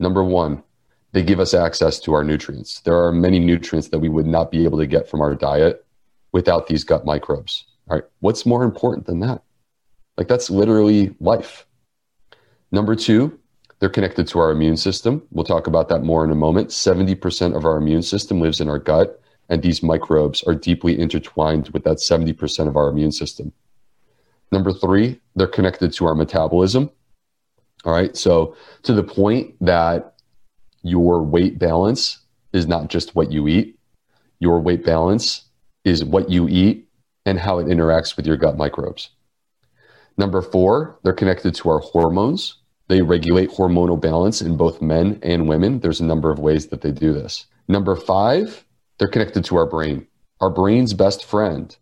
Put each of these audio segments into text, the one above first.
Number one, they give us access to our nutrients. There are many nutrients that we would not be able to get from our diet without these gut microbes. All right. What's more important than that? Like that's literally life. Number two, they're connected to our immune system. We'll talk about that more in a moment. 70% of our immune system lives in our gut, and these microbes are deeply intertwined with that 70% of our immune system. Number three, they're connected to our metabolism. All right. So, to the point that your weight balance is not just what you eat, your weight balance is what you eat and how it interacts with your gut microbes. Number four, they're connected to our hormones. They regulate hormonal balance in both men and women. There's a number of ways that they do this. Number five, they're connected to our brain. Our brain's best friend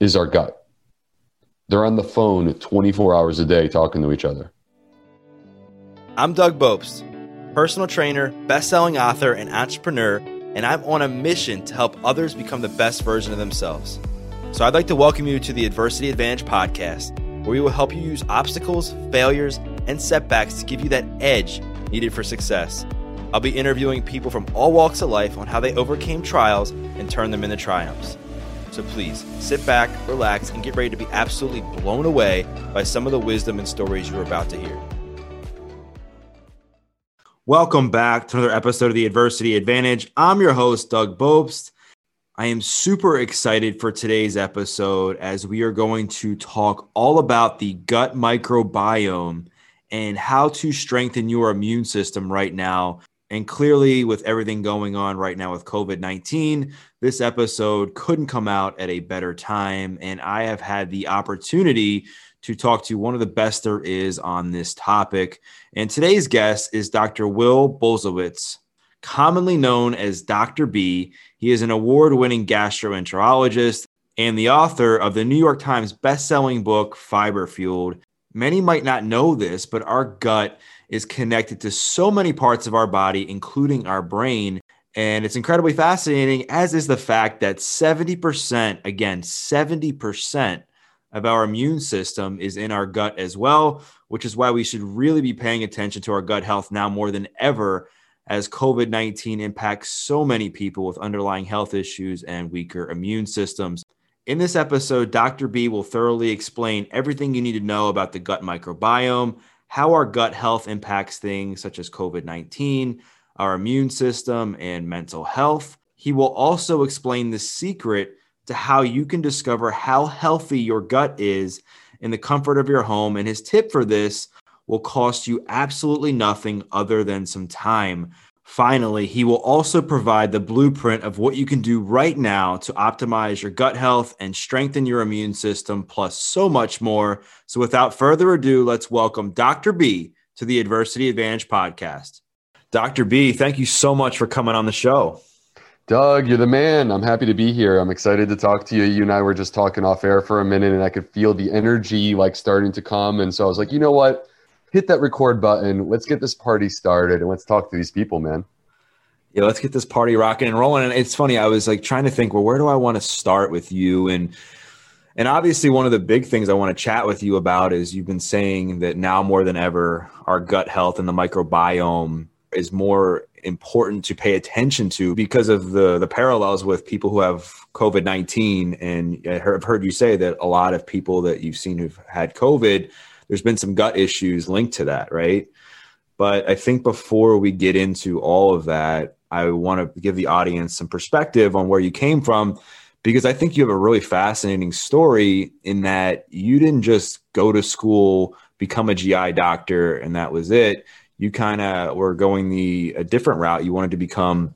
is our gut. They're on the phone 24 hours a day talking to each other. I'm Doug Bopst, personal trainer, best-selling author, and entrepreneur, and I'm on a mission to help others become the best version of themselves. So I'd like to welcome you to the Adversity Advantage podcast, where we will help you use obstacles, failures, and setbacks to give you that edge needed for success. I'll be interviewing people from all walks of life on how they overcame trials and turned them into triumphs. So please sit back, relax, and get ready to be absolutely blown away by some of the wisdom and stories you're about to hear. Welcome back to another episode of the Adversity Advantage. I'm your host, Doug Bopst. I am super excited for today's episode as we are going to talk all about the gut microbiome and how to strengthen your immune system right now and clearly, with everything going on right now with COVID 19, this episode couldn't come out at a better time. And I have had the opportunity to talk to one of the best there is on this topic. And today's guest is Dr. Will Bulsiewicz, commonly known as Dr. B. He is an award winning gastroenterologist and the author of the New York Times best-selling book, Fiber Fueled. Many might not know this, but our gut is connected to so many parts of our body, including our brain. And it's incredibly fascinating, as is the fact that 70%, again, 70% of our immune system is in our gut as well, which is why we should really be paying attention to our gut health now more than ever, as COVID 19 impacts so many people with underlying health issues and weaker immune systems. In this episode, Dr. B will thoroughly explain everything you need to know about the gut microbiome, how our gut health impacts things such as COVID 19, our immune system, and mental health. He will also explain the secret to how you can discover how healthy your gut is in the comfort of your home. And his tip for this will cost you absolutely nothing other than some time. Finally, he will also provide the blueprint of what you can do right now to optimize your gut health and strengthen your immune system, plus so much more. So, without further ado, let's welcome Dr. B to the Adversity Advantage podcast. Dr. B, thank you so much for coming on the show. Doug, you're the man. I'm happy to be here. I'm excited to talk to you. You and I were just talking off air for a minute, and I could feel the energy like starting to come. And so I was like, you know what? hit that record button. Let's get this party started and let's talk to these people, man. Yeah, let's get this party rocking and rolling. And it's funny, I was like trying to think, well, where do I want to start with you? And and obviously one of the big things I want to chat with you about is you've been saying that now more than ever, our gut health and the microbiome is more important to pay attention to because of the the parallels with people who have COVID nineteen. And I've heard you say that a lot of people that you've seen who've had COVID there's been some gut issues linked to that, right? But I think before we get into all of that, I want to give the audience some perspective on where you came from because I think you have a really fascinating story in that you didn't just go to school, become a GI doctor, and that was it. You kind of were going the a different route. You wanted to become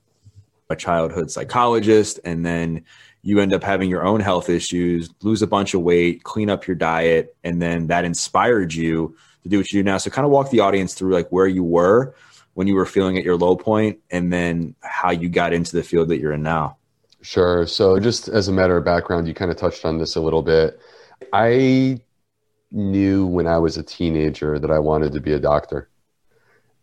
a childhood psychologist, and then you end up having your own health issues, lose a bunch of weight, clean up your diet, and then that inspired you to do what you do now. So kind of walk the audience through like where you were when you were feeling at your low point and then how you got into the field that you're in now. Sure. So just as a matter of background, you kind of touched on this a little bit. I knew when I was a teenager that I wanted to be a doctor.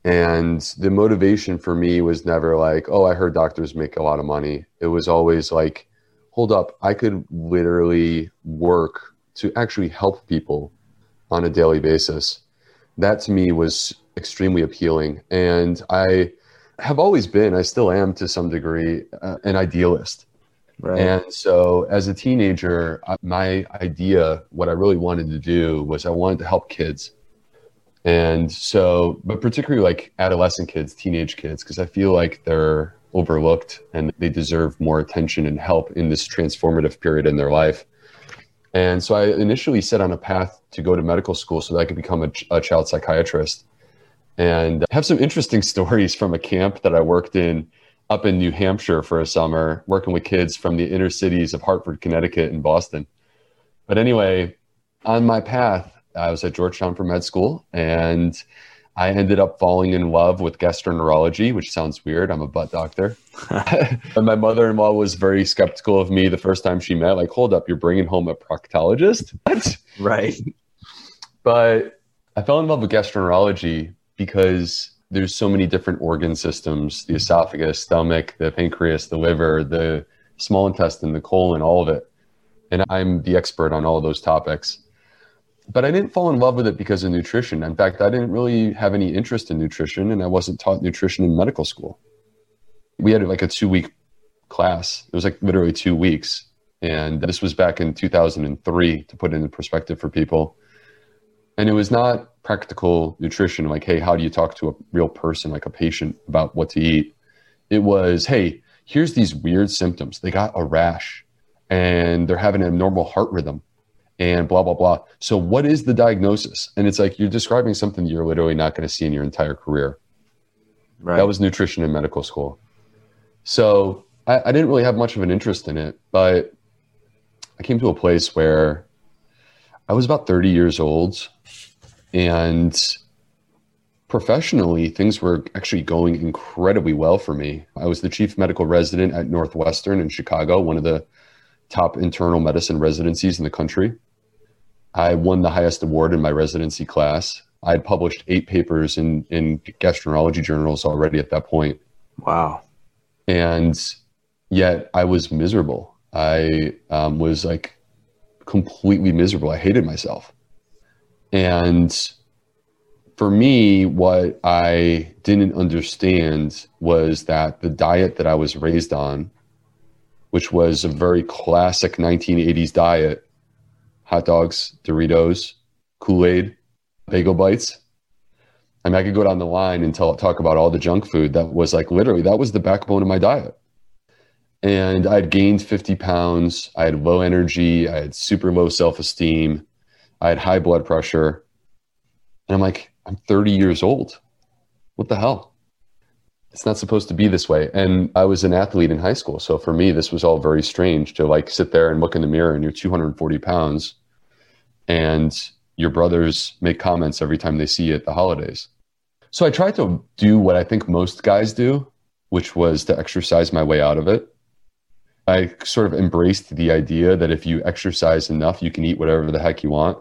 And the motivation for me was never like, oh, I heard doctors make a lot of money. It was always like, hold up, I could literally work to actually help people on a daily basis. That to me was extremely appealing. And I have always been, I still am to some degree, uh, an idealist. Right. And so as a teenager, my idea, what I really wanted to do was I wanted to help kids. And so, but particularly like adolescent kids, teenage kids, because I feel like they're overlooked and they deserve more attention and help in this transformative period in their life. And so I initially set on a path to go to medical school so that I could become a, a child psychiatrist and I have some interesting stories from a camp that I worked in up in New Hampshire for a summer, working with kids from the inner cities of Hartford, Connecticut, and Boston. But anyway, on my path, I was at Georgetown for med school and I ended up falling in love with gastroenterology, which sounds weird. I'm a butt doctor. and my mother in law was very skeptical of me the first time she met. Like, hold up, you're bringing home a proctologist? What? Right. But I fell in love with gastroenterology because there's so many different organ systems the esophagus, stomach, the pancreas, the liver, the small intestine, the colon, all of it. And I'm the expert on all of those topics but I didn't fall in love with it because of nutrition. In fact, I didn't really have any interest in nutrition, and I wasn't taught nutrition in medical school. We had like a two week class. It was like literally two weeks. And this was back in 2003 to put it in perspective for people. And it was not practical nutrition, like, hey, how do you talk to a real person, like a patient, about what to eat? It was, hey, here's these weird symptoms. They got a rash and they're having an abnormal heart rhythm and blah blah blah. So what is the diagnosis? And it's like you're describing something you're literally not going to see in your entire career. Right. That was nutrition in medical school. So I, I didn't really have much of an interest in it but i came to a place where i was about 30 years old and professionally things were actually going incredibly well for me. I was the chief medical resident at northwestern in chicago one of the top internal medicine residencies in the country I won the highest award in my residency class. I had published eight papers in, in gastroenterology journals already at that point. Wow. And yet I was miserable. I um, was like completely miserable. I hated myself. And for me, what I didn't understand was that the diet that I was raised on, which was a very classic 1980s diet, hot dogs, Doritos, Kool Aid, bagel bites. I mean, I could go down the line and tell, talk about all the junk food that was like literally that was the backbone of my diet. And I had gained 50 pounds. I had low energy. I had super low self esteem. I had high blood pressure. And I'm like, I'm 30 years old. What the hell? It's not supposed to be this way. And I was an athlete in high school. So for me, this was all very strange to like sit there and look in the mirror and you're 240 pounds and your brothers make comments every time they see you at the holidays. So I tried to do what I think most guys do, which was to exercise my way out of it. I sort of embraced the idea that if you exercise enough, you can eat whatever the heck you want.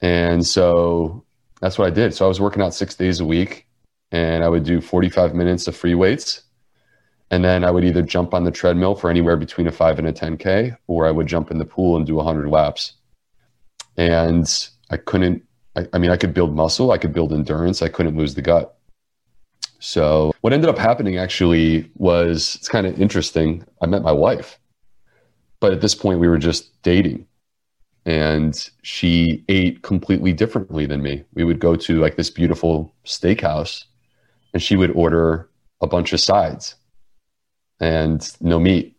And so that's what I did. So I was working out six days a week and I would do 45 minutes of free weights. And then I would either jump on the treadmill for anywhere between a 5 and a 10K, or I would jump in the pool and do 100 laps and I couldn't. I, I mean, I could build muscle, I could build endurance, I couldn't lose the gut. So what ended up happening actually was it's kind of interesting. I met my wife, but at this point we were just dating and she ate completely differently than me. We would go to like this beautiful steakhouse and she would order a bunch of sides and no meat.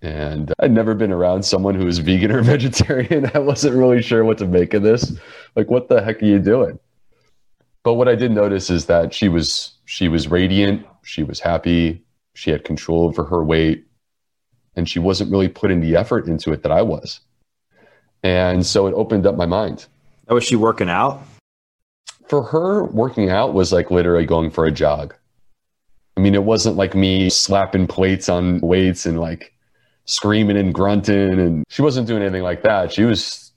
And I'd never been around someone who was vegan or vegetarian. I wasn't really sure what to make of this. Like, what the heck are you doing? But what I did notice is that she was she was radiant, she was happy, she had control over her weight, and she wasn't really putting the effort into it that I was. And so it opened up my mind. How was she working out? For her, working out was like literally going for a jog. I mean, it wasn't like me slapping plates on weights and like screaming and grunting. And she wasn't doing anything like that. She was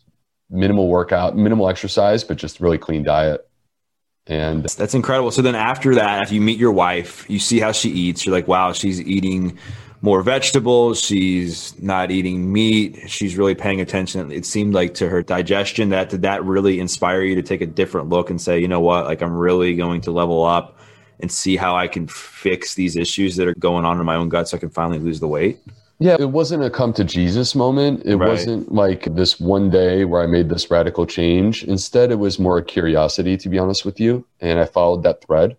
minimal workout, minimal exercise, but just really clean diet. And that's incredible. So then after that, after you meet your wife, you see how she eats, you're like, wow, she's eating more vegetables. She's not eating meat. She's really paying attention. It seemed like to her digestion that did that really inspire you to take a different look and say, you know what, like I'm really going to level up and see how I can fix these issues that are going on in my own gut so I can finally lose the weight. Yeah, it wasn't a come to Jesus moment. It right. wasn't like this one day where I made this radical change. Instead, it was more a curiosity, to be honest with you. And I followed that thread.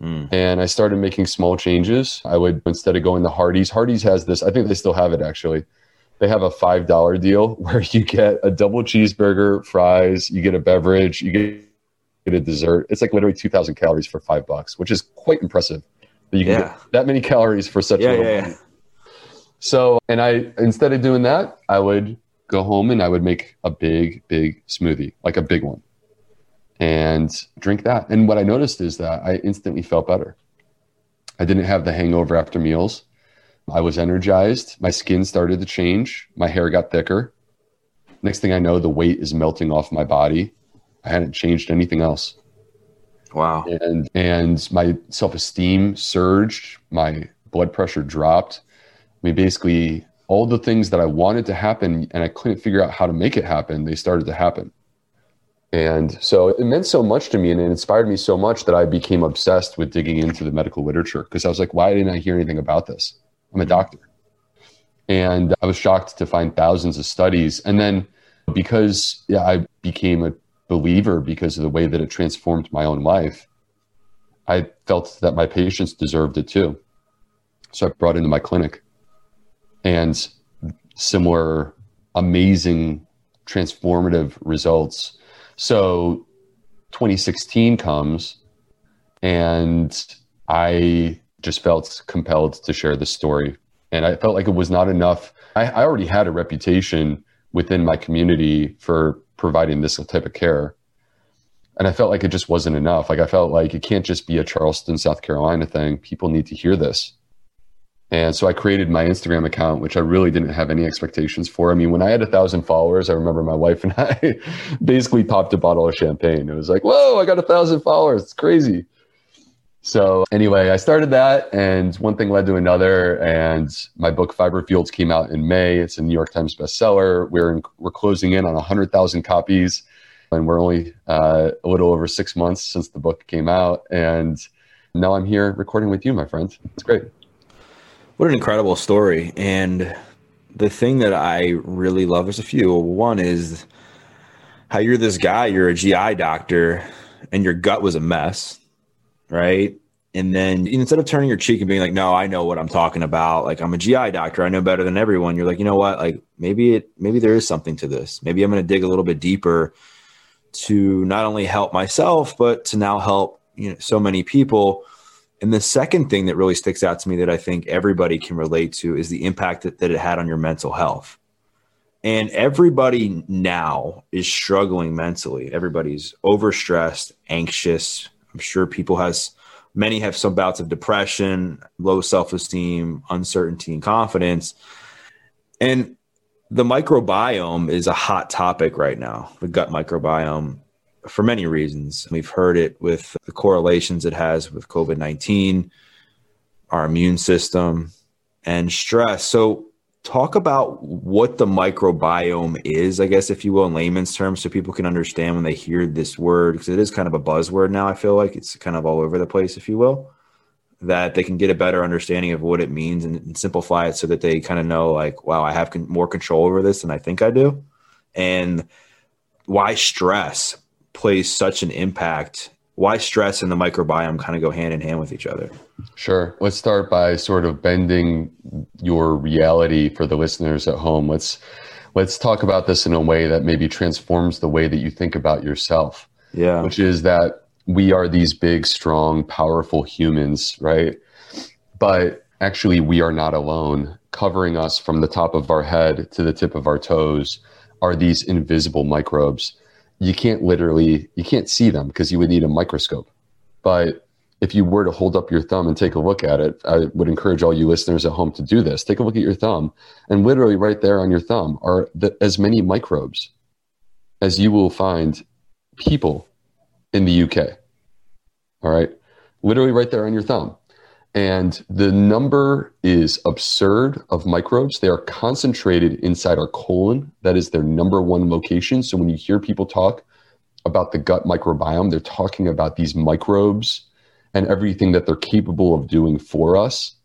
Mm. And I started making small changes. I would, instead of going to Hardee's, Hardee's has this, I think they still have it actually. They have a $5 deal where you get a double cheeseburger, fries, you get a beverage, you get, a dessert. It's like literally 2,000 calories for five bucks, which is quite impressive. That you can yeah. get that many calories for such yeah, a yeah, yeah. So, and I, instead of doing that, I would go home and I would make a big, big smoothie, like a big one, and drink that. And what I noticed is that I instantly felt better. I didn't have the hangover after meals. I was energized. My skin started to change. My hair got thicker. Next thing I know, the weight is melting off my body. I hadn't changed anything else. Wow. And and my self-esteem surged, my blood pressure dropped, mean, basically, all the things that I wanted to happen and I couldn't figure out how to make it happen, they started to happen. And so it meant so much to me and it inspired me so much that I became obsessed with digging into the medical literature because I was like, why didn't I hear anything about this? I'm a doctor. And I was shocked to find thousands of studies. And then because yeah, I became a believer because of the way that it transformed my own life, I felt that my patients deserved it too. So I brought into my clinic and similar amazing transformative results. So 2016 comes and I just felt compelled to share this story. And I felt like it was not enough. I, I already had a reputation within my community for providing this type of care. And I felt like it just wasn't enough. Like I felt like it can't just be a Charleston, South Carolina thing. People need to hear this. And so I created my Instagram account, which I really didn't have any expectations for. I mean, when I had a thousand followers, I remember my wife and I basically popped a bottle of champagne. It was like, whoa, I got a thousand followers. It's crazy. So anyway, I started that and one thing led to another. And my book Fiber Fueled came out in May. It's a New York Times bestseller. We're, in, we're closing in on 100,000 copies and we're only uh, a little over six months since the book came out. And now I'm here recording with you, my friend. It's great. What an incredible story. And the thing that I really love, is a few. One is how you're this guy, you're a GI doctor, and your gut was a mess, right? And then instead of turning your cheek and being like, no, I know what I'm talking about. Like, I'm a GI doctor. I know better than everyone. You're like, you know what? Like, maybe it, maybe there is something to this. Maybe I'm going to dig a little bit deeper to not only help myself, but to now help, you know, so many people and the second thing that really sticks out to me that I think everybody can relate to is the impact that, that it had on your mental health. And everybody now is struggling mentally. Everybody's overstressed, anxious. I'm sure people has many have some bouts of depression, low self-esteem, uncertainty, and confidence. And the microbiome is a hot topic right now, the gut microbiome for many reasons. We've heard it with the correlations it has with COVID 19, our immune system, and stress. So, talk about what the microbiome is, I guess, if you will, in layman's terms, so people can understand when they hear this word, because it is kind of a buzzword now. I feel like it's kind of all over the place, if you will, that they can get a better understanding of what it means and, and simplify it so that they kind of know, like, wow, I have con- more control over this than I think I do. And why stress? Plays such an impact why stress and the microbiome kind of go hand in hand with each other? Sure. Let's start by sort of bending your reality for the listeners at home. Let's let's talk about this in a way that maybe transforms the way that you think about yourself yeah. which is that we are these big strong powerful humans right? But actually we are not alone. Covering us from the top of our head to the tip of our toes are these invisible microbes you can't literally you can't see them because you would need a microscope. But if you were to hold up your thumb and take a look at it i would encourage all you listeners at home to do this. Take a look at your thumb and literally right there on your thumb are the, as many microbes as you will find people in the uk all right? Literally right there on your thumb And the number is absurd of microbes. They are concentrated inside our colon. That is their number one location. So when you hear people talk about the gut microbiome, they're talking about these microbes and everything that they're capable of doing for us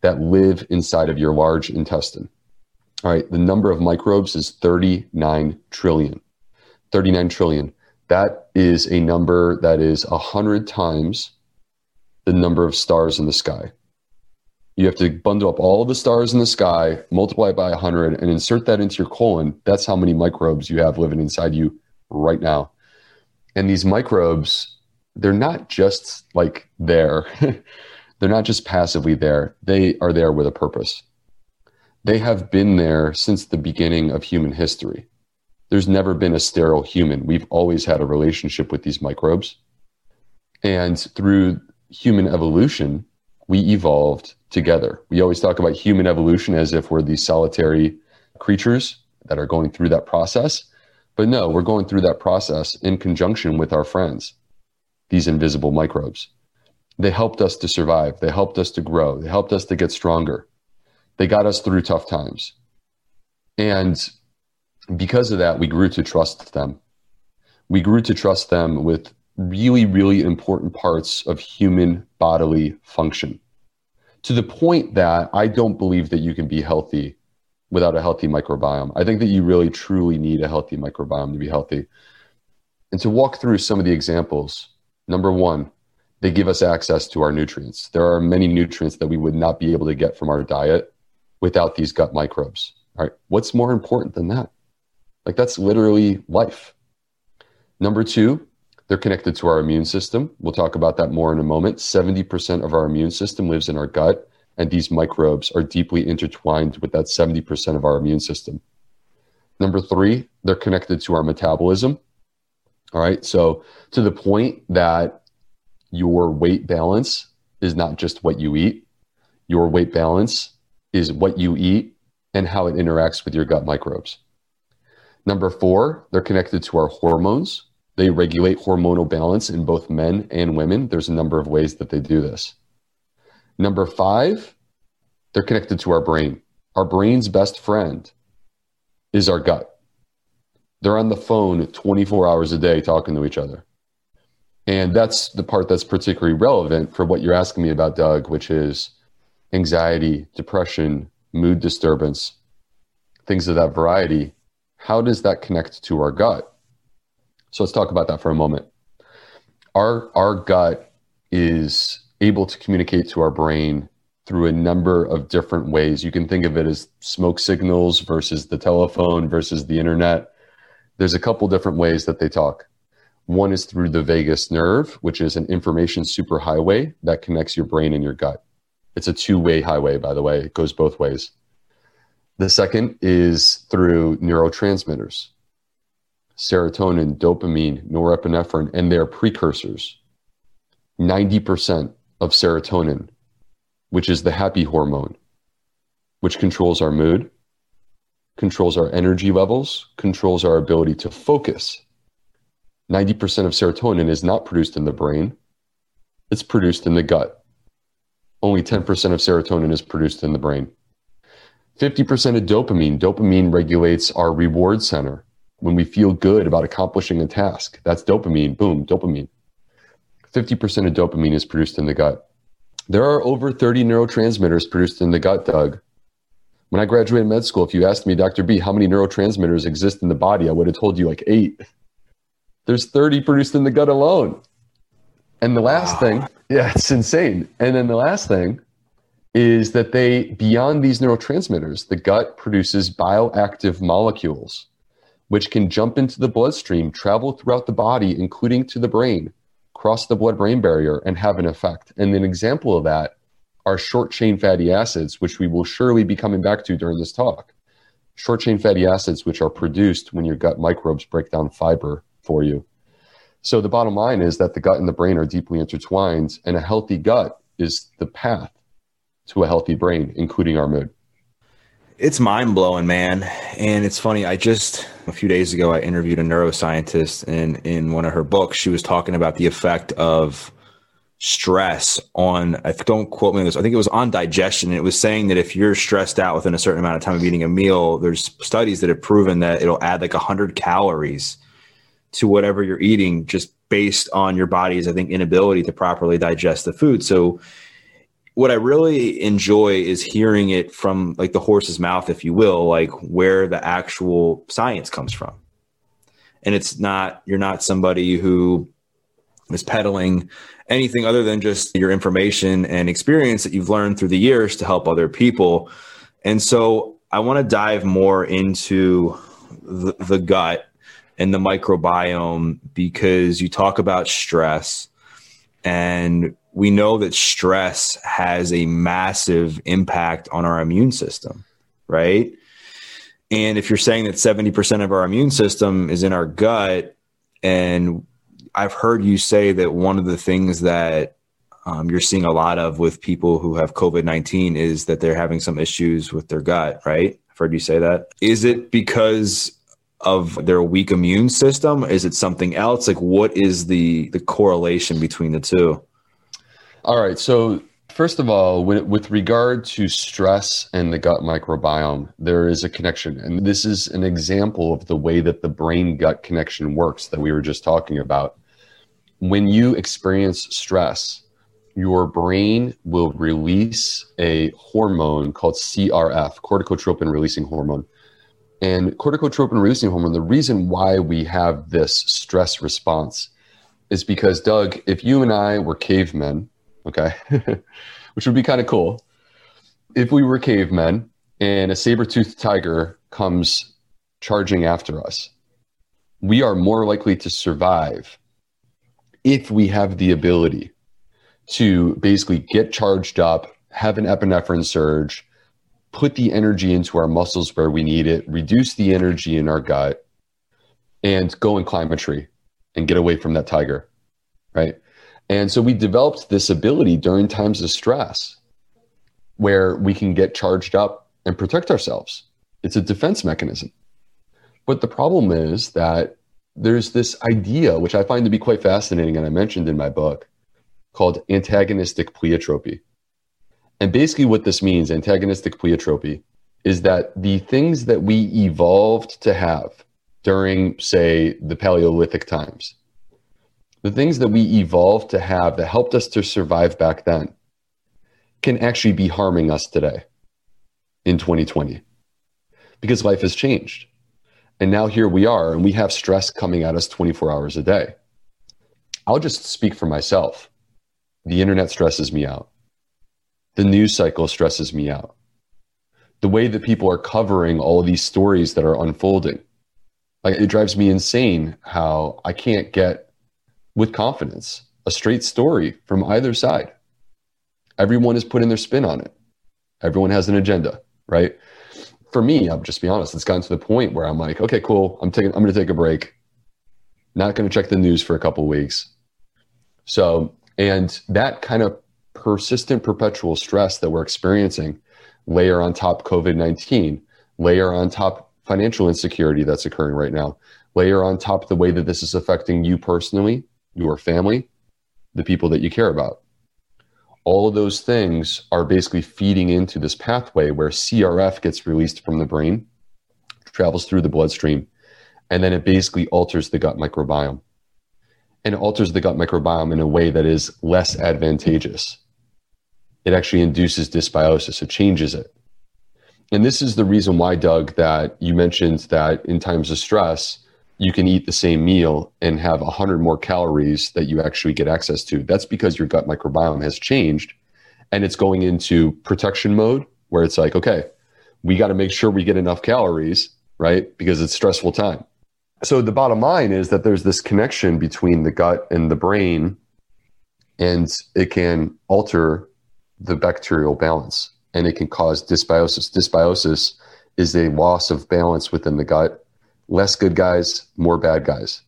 that live inside of your large intestine. All right, the number of microbes is 39 trillion. 39 trillion. That is a number that is 100 times the number of stars in the sky. You have to bundle up all the stars in the sky, multiply by 100, and insert that into your colon. That's how many microbes you have living inside you right now. And these microbes, they're not just like there, they're not just passively there, they are there with a purpose. They have been there since the beginning of human history. There's never been a sterile human. We've always had a relationship with these microbes. And through human evolution, we evolved together. We always talk about human evolution as if we're these solitary creatures that are going through that process. But no, we're going through that process in conjunction with our friends, these invisible microbes. They helped us to survive. They helped us to grow. They helped us to get stronger. They got us through tough times. And because of that, we grew to trust them. We grew to trust them with really, really important parts of human bodily function to the point that I don't believe that you can be healthy without a healthy microbiome. I think that you really, truly need a healthy microbiome to be healthy. And to walk through some of the examples, number one, they give us access to our nutrients. There are many nutrients that we would not be able to get from our diet without these gut microbes. All right. What's more important than that? Like that's literally life. Number two, they're connected to our immune system. We'll talk about that more in a moment. 70% of our immune system lives in our gut, and these microbes are deeply intertwined with that 70% of our immune system. Number three, they're connected to our metabolism. All right. So, to the point that your weight balance is not just what you eat, your weight balance is what you eat and how it interacts with your gut microbes. Number four, they're connected to our hormones. They regulate hormonal balance in both men and women. There's a number of ways that they do this. Number five, they're connected to our brain. Our brain's best friend is our gut. They're on the phone 24 hours a day talking to each other. And that's the part that's particularly relevant for what you're asking me about, Doug, which is anxiety, depression, mood disturbance, things of that variety. How does that connect to our gut? So let's talk about that for a moment. Our our gut is able to communicate to our brain through a number of different ways. You can think of it as smoke signals versus the telephone versus the internet. There's a couple different ways that they talk. One is through the vagus nerve, which is an information superhighway that connects your brain and your gut. It's a two way highway, by the way, it goes both ways. The second is through neurotransmitters serotonin, dopamine, norepinephrine, and their precursors. 90% of serotonin, which is the happy hormone, which controls our mood, controls our energy levels, controls our ability to focus. 90% of serotonin is not produced in the brain, it's produced in the gut. Only 10% of serotonin is produced in the brain. 50% of dopamine. Dopamine regulates our reward center when we feel good about accomplishing a task. That's dopamine. Boom, dopamine. 50% of dopamine is produced in the gut. There are over 30 neurotransmitters produced in the gut, Doug. When I graduated med school, if you asked me, Dr. B, how many neurotransmitters exist in the body, I would have told you like eight. There's 30 produced in the gut alone. And the last wow. thing, yeah, it's insane. And then the last thing is that they, beyond these neurotransmitters, the gut produces bioactive molecules which can jump into the bloodstream, travel throughout the body, including to the brain, cross the blood brain barrier, and have an effect. And an example of that are short chain fatty acids, which we will surely be coming back to during this talk. Short chain fatty acids, which are produced when your gut microbes break down fiber for you. So the bottom line is that the gut and the brain are deeply intertwined, and a healthy gut is the path to a healthy brain, including our mood. It's mind blowing, man. And it's funny. I just a few days ago I interviewed a neuroscientist, and in one of her books, she was talking about the effect of stress on I don't quote me on this. I think it was on digestion. And it was saying that if you're stressed out within a certain amount of time of eating a meal, there's studies that have proven that it'll add like hundred calories to whatever you're eating just based on your body's, I think, inability to properly digest the food. So what I really enjoy is hearing it from like the horse's mouth, if you will, like where the actual science comes from. And it's not, you're not somebody who is peddling anything other than just your information and experience that you've learned through the years to help other people. And so I want to dive more into the, the gut and the microbiome because you talk about stress and we know that stress has a massive impact on our immune system, right? And if you're saying that 70% of our immune system is in our gut and I've heard you say that one of the things that um, you're seeing a lot of with people who have COVID 19 is that they're having some issues with their gut, right? I've heard you say that. Is it because of their weak immune system? Is it something else? Like, what is the the correlation between the two? All right. So, first of all, with, regard to stress and the gut microbiome, there is a connection, and this is an example of the way that the brain gut connection works that we were just talking about when you experience stress, your brain will release a hormone called CRF, corticotropin releasing hormone. And corticotropin releasing hormone, the reason why we have this stress response is because, Doug, if you and I were cavemen, okay, which would be kind of cool, if we were cavemen and a saber toothed tiger comes charging after us, we are more likely to survive if we have the ability to basically get charged up, have an epinephrine surge, put the energy into our muscles where we need it, reduce the energy in our gut, and go and climb a tree and get away from that tiger. Right. And so we developed this ability during times of stress where we can get charged up and protect ourselves. It's a defense mechanism. But the problem is that there's this idea, which I find to be quite fascinating, and I mentioned in my book, called antagonistic pleiotropy. And basically, what this means, antagonistic pleiotropy, is that the things that we evolved to have during, say, the Paleolithic times, the things that we evolved to have that helped us to survive back then, can actually be harming us today in 2020 because life has changed and now here we are, and we have stress coming at us 24 hours a day. I'll just speak for myself. The internet stresses me out. The news cycle stresses me out. The way that people are covering all of these stories that are unfolding. Like it drives me insane how I can't get with confidence a straight story from either side. Everyone is putting their spin on it. Everyone has an agenda, right? for me, I'll just be honest, it's gotten to the point where I'm like, okay, cool. I'm taking, I'm to take a break. Not to check the news for a couple weeks. So, and that kind of persistent, perpetual stress that we're experiencing, layer on top COVID 19, layer on top financial insecurity that's occurring right now, layer on top the way that this is affecting you personally, your family, the people that you care about all of those things are basically feeding into this pathway where CRF gets released from the brain, travels through the bloodstream, and then it basically alters the gut microbiome. And it alters the gut microbiome in a way that is less advantageous. It actually induces dysbiosis, it changes it. And this is the reason why, Doug, that you mentioned that in times of stress, you can eat the same meal and have 100 more calories that you actually get access to. That's because your gut microbiome has changed and it's going into protection mode where it's like, okay, we got to make sure we get enough calories, right? Because it's stressful time. So the bottom line is that there's this connection between the gut and the brain and it can alter the bacterial balance and it can cause dysbiosis. Dysbiosis is a loss of balance within the gut less good guys, more bad guys.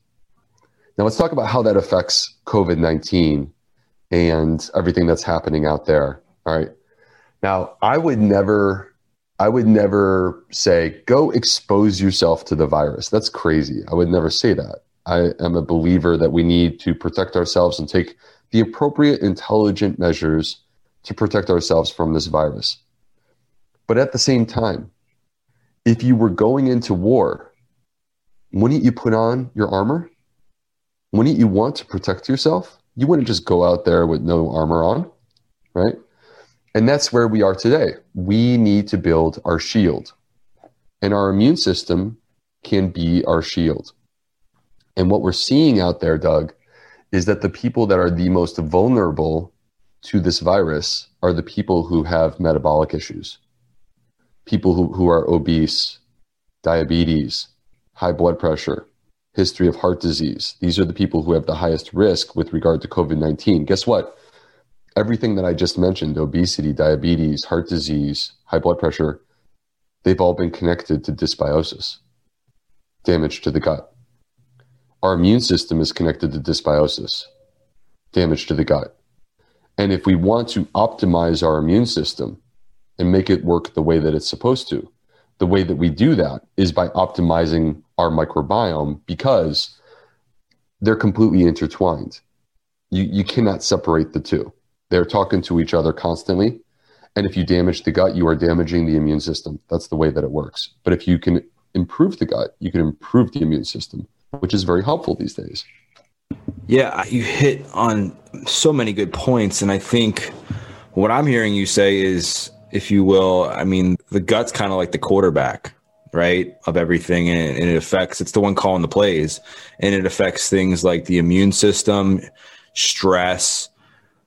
Now, let's talk about how that affects COVID 19 and everything that's happening out there. All right. Now, I would never, I would never say, go expose yourself to the virus. That's crazy. I would never say that. I am a believer that we need to protect ourselves and take the appropriate intelligent measures to protect ourselves from this virus. But at the same time, if you were going into war, wouldn't you put on your armor? Wouldn't you want to protect yourself? You wouldn't just go out there with no armor on, right? And that's where we are today. We need to build our shield. And our immune system can be our shield. And what we're seeing out there, Doug, is that the people that are the most vulnerable to this virus are the people who have metabolic issues, people who, who are obese, diabetes, high blood pressure, history of heart disease. These are the people who have the highest risk with regard to COVID 19. Guess what? Everything that I just mentioned obesity, diabetes, heart disease, high blood pressure they've all been connected to dysbiosis, damage to the gut. Our immune system is connected to dysbiosis, damage to the gut. And if we want to optimize our immune system and make it work the way that it's supposed to, the way that we do that is by optimizing our microbiome because they're completely intertwined. You, you cannot separate the two. They're talking to each other constantly. And if you damage the gut, you are damaging the immune system. That's the way that it works. But if you can improve the gut, you can improve the immune system, which is very helpful these days. Yeah, you hit on so many good points. And I think what I'm hearing you say is, if you will, I mean, the gut's kind of like the quarterback, right, of everything. And it affects, it's the one calling the plays. And it affects things like the immune system, stress,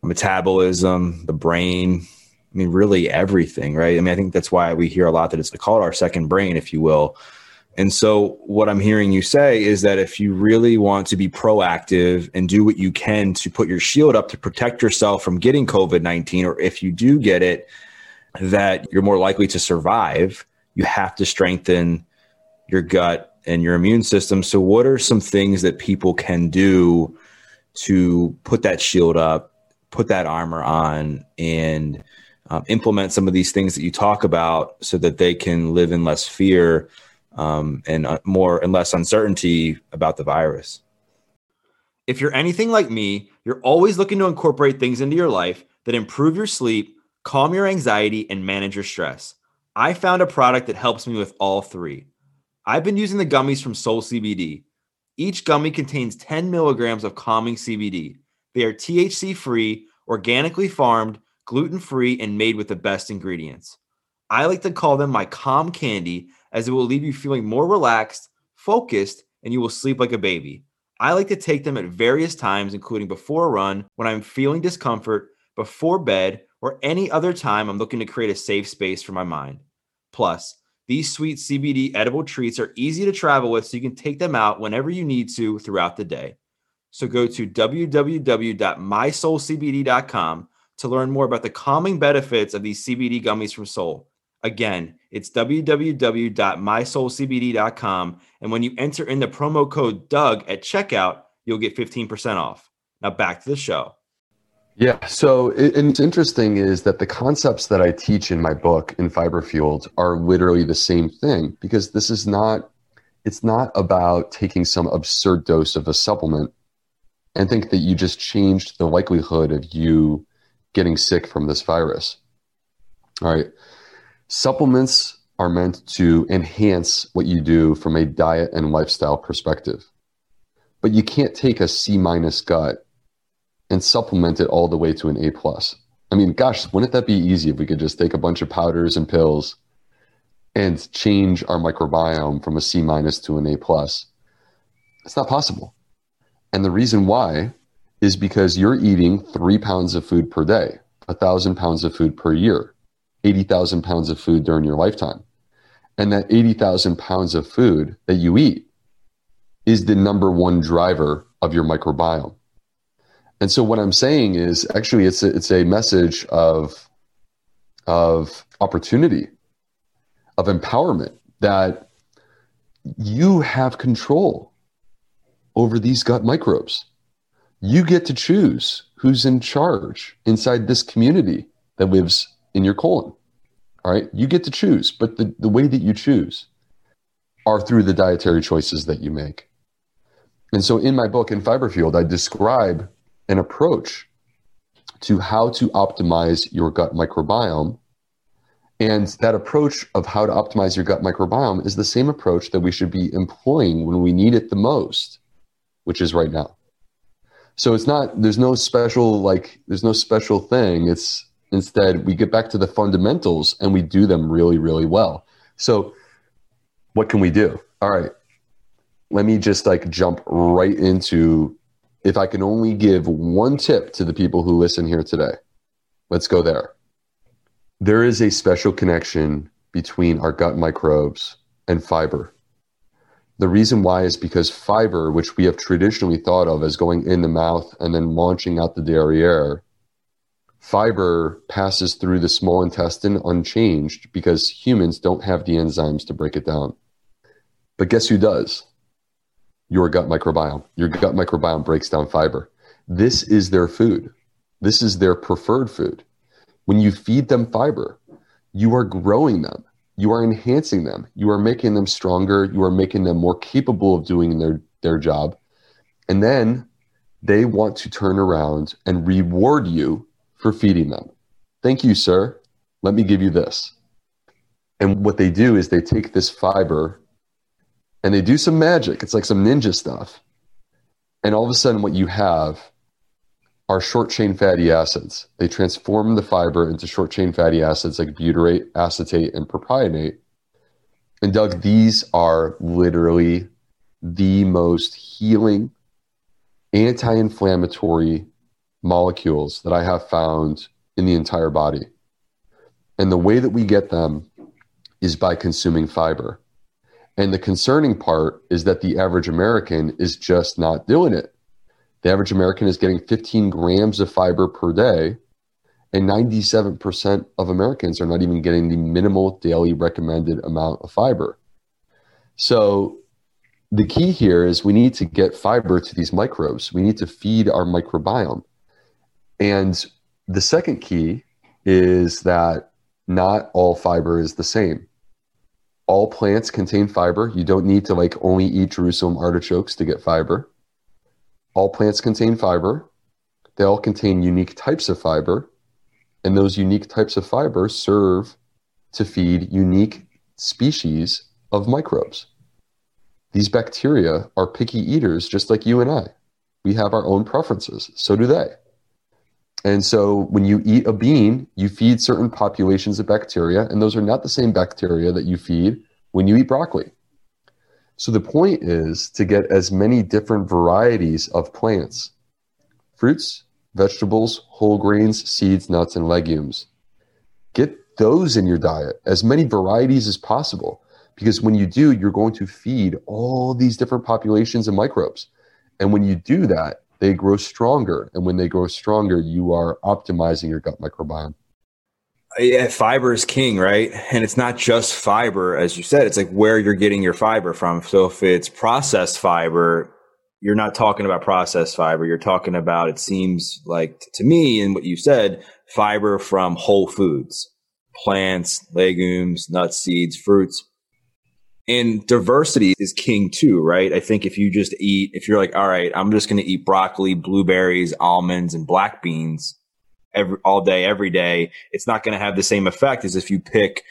metabolism, the brain, I mean, really everything, right? I mean, I think that's why we hear a lot that it's called our second brain, if you will. And so, what I'm hearing you say is that if you really want to be proactive and do what you can to put your shield up to protect yourself from getting COVID 19, or if you do get it, that you're more likely to survive, you have to strengthen your gut and your immune system. So, what are some things that people can do to put that shield up, put that armor on, and um, implement some of these things that you talk about so that they can live in less fear um, and uh, more and less uncertainty about the virus. If you're anything like me, you're always looking to incorporate things into your life that improve your sleep, calm your anxiety, and manage your stress. I found a product that helps me with all three. I've been using the gummies from Soul CBD. Each gummy contains 10 milligrams of calming CBD. They are THC free, organically farmed, gluten free, and made with the best ingredients. I like to call them my calm candy as it will leave you feeling more relaxed, focused, and you will sleep like a baby. I like to take them at various times, including before a run, when I'm feeling discomfort, before bed, or any other time I'm looking to create a safe space for my mind. Plus, these sweet CBD edible treats are easy to travel with, so you can take them out whenever you need to throughout the day. So go to www.mysoulcbd.com to learn more about the calming benefits of these CBD gummies from Soul. Again, it's www.mysoulcbd.com. And when you enter in the promo code Doug at checkout, you'll get 15% off. Now back to the show. Yeah. So it, it's interesting is that the concepts that I teach in my book in Fiber Fueled are literally the same thing because this is not, it's not about taking some absurd dose of a supplement and think that you just changed the likelihood of you getting sick from this virus. All right. Supplements are meant to enhance what you do from a diet and lifestyle perspective. But you can't take a C minus gut and supplement it all the way to an A plus. I mean, gosh, wouldn't that be easy if we could just take a bunch of powders and pills and change our microbiome from a C minus to an A plus? It's not possible. And the reason why is because you're eating three pounds of food per day, a thousand pounds of food per year, 80,000 pounds of food during your lifetime. And that 80,000 pounds of food that you eat is the number one driver of your microbiome. And so what I'm saying is actually it's a, it's a message of, of opportunity, of empowerment that you have control over these gut microbes you get to choose who's in charge inside this community that lives in your colon. All right. You get to choose, but the, the way that you choose are through the dietary choices that you make. And so in my book, in Fiber Fueled, I describe an approach to how to optimize your gut microbiome. And that approach of how to optimize your gut microbiome is the same approach that we should be employing when we need it the most, which is right now. So it's not, there's no special, like, there's no special thing. It's instead, we get back to the fundamentals and we do them really, really well. So, what can we do? All right. Let me just like jump right into if I can only give one tip to the people who listen here today. Let's go there. There is a special connection between our gut microbes and fiber. The reason why is because fiber, which we have traditionally thought of as going in the mouth and then launching out the derriere, fiber passes through the small intestine unchanged because humans don't have the enzymes to break it down. But guess who does? Your gut microbiome. Your gut microbiome breaks down fiber. This is their food. This is their preferred food. When you feed them fiber, you are growing them you are enhancing them you are making them stronger you are making them more capable of doing their their job and then they want to turn around and reward you for feeding them thank you sir let me give you this and what they do is they take this fiber and they do some magic it's like some ninja stuff and all of a sudden what you have are short chain fatty acids. They transform the fiber into short chain fatty acids like butyrate, acetate, and propionate. And Doug, these are literally the most healing, anti inflammatory molecules that I have found in the entire body. And the way that we get them is by consuming fiber. And the concerning part is that the average American is just not doing it. The average American is getting 15 grams of fiber per day, and 97% of Americans are not even getting the minimal daily recommended amount of fiber. So, the key here is we need to get fiber to these microbes. We need to feed our microbiome. And the second key is that not all fiber is the same. All plants contain fiber. You don't need to like only eat Jerusalem artichokes to get fiber. All plants contain fiber. They all contain unique types of fiber. And those unique types of fiber serve to feed unique species of microbes. These bacteria are picky eaters just like you and I. We have our own preferences. So do they. And so when you eat a bean, you feed certain populations of bacteria, and those are not the same bacteria that you feed when you eat broccoli. So the point is to get as many different varieties of plants fruits, vegetables, whole grains, seeds, nuts, and legumes. Get those in your diet, as many varieties as possible, because when you do, you're going to feed all these different populations of microbes. And when you do that, they grow stronger. And when they grow stronger, you are optimizing your gut microbiome yeah, fiber is king, right? And it's not just fiber, as you said, it's like where you're getting your fiber from. So if it's processed fiber, you're not talking about processed fiber. You're talking about, it seems like to me, and what you said, fiber from whole foods, plants, legumes, nuts, seeds, fruits. And diversity is king too, right? I think if you just eat, if you're like, all right, I'm just going to eat broccoli, blueberries, almonds, and black beans every all day, every day, it's not going to have the same effect as if you pick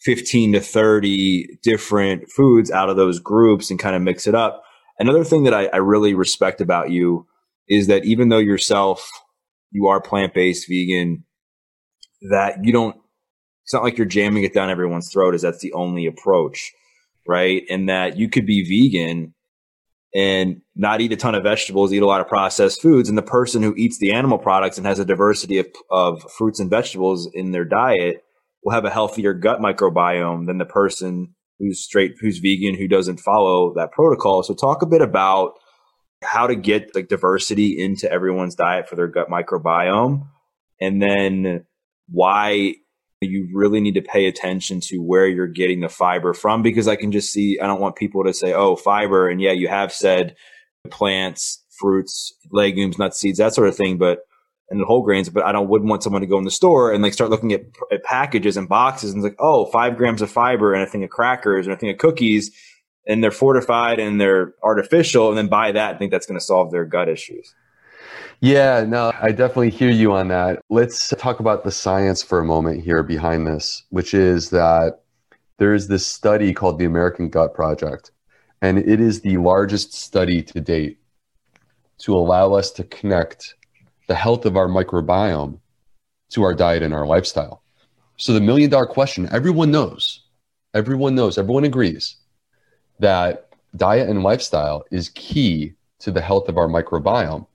15 to 30 different foods out of those groups and kind of mix it up. Another thing that I, I really respect about you is that even though yourself, you are plant based, vegan, that you don't, it's not like you're jamming it down everyone's throat is that's the only approach, right? And that you could be vegan and not eat a ton of vegetables, eat a lot of processed foods. And the person who eats the animal products and has a diversity of, of fruits and vegetables in their diet will have a healthier gut microbiome than the person who's straight, who's vegan, who doesn't follow that protocol. So talk a bit about how to get like diversity into everyone's diet for their gut microbiome and then why you really need to pay attention to where you're getting the fiber from because I can just see, I don't want people to say, oh, fiber. And yeah, you have said plants, fruits, legumes, nuts, seeds, that sort of thing, but and whole grains, but I don't wouldn't want someone to go in the store and like start looking at, at packages and boxes and it's like, oh, five grams of fiber and a thing of crackers and a thing of cookies and they're fortified and they're artificial and then buy that and think that's going to solve their gut issues. Yeah, no, I definitely hear you on that. Let's talk about the science for a moment here behind this, which is that there is this study called the American Gut Project, and it is the largest study to date to allow us to connect the health of our microbiome to our diet and our lifestyle. So, the million dollar question everyone knows, everyone knows, everyone agrees that diet and lifestyle is key to the health of our microbiome.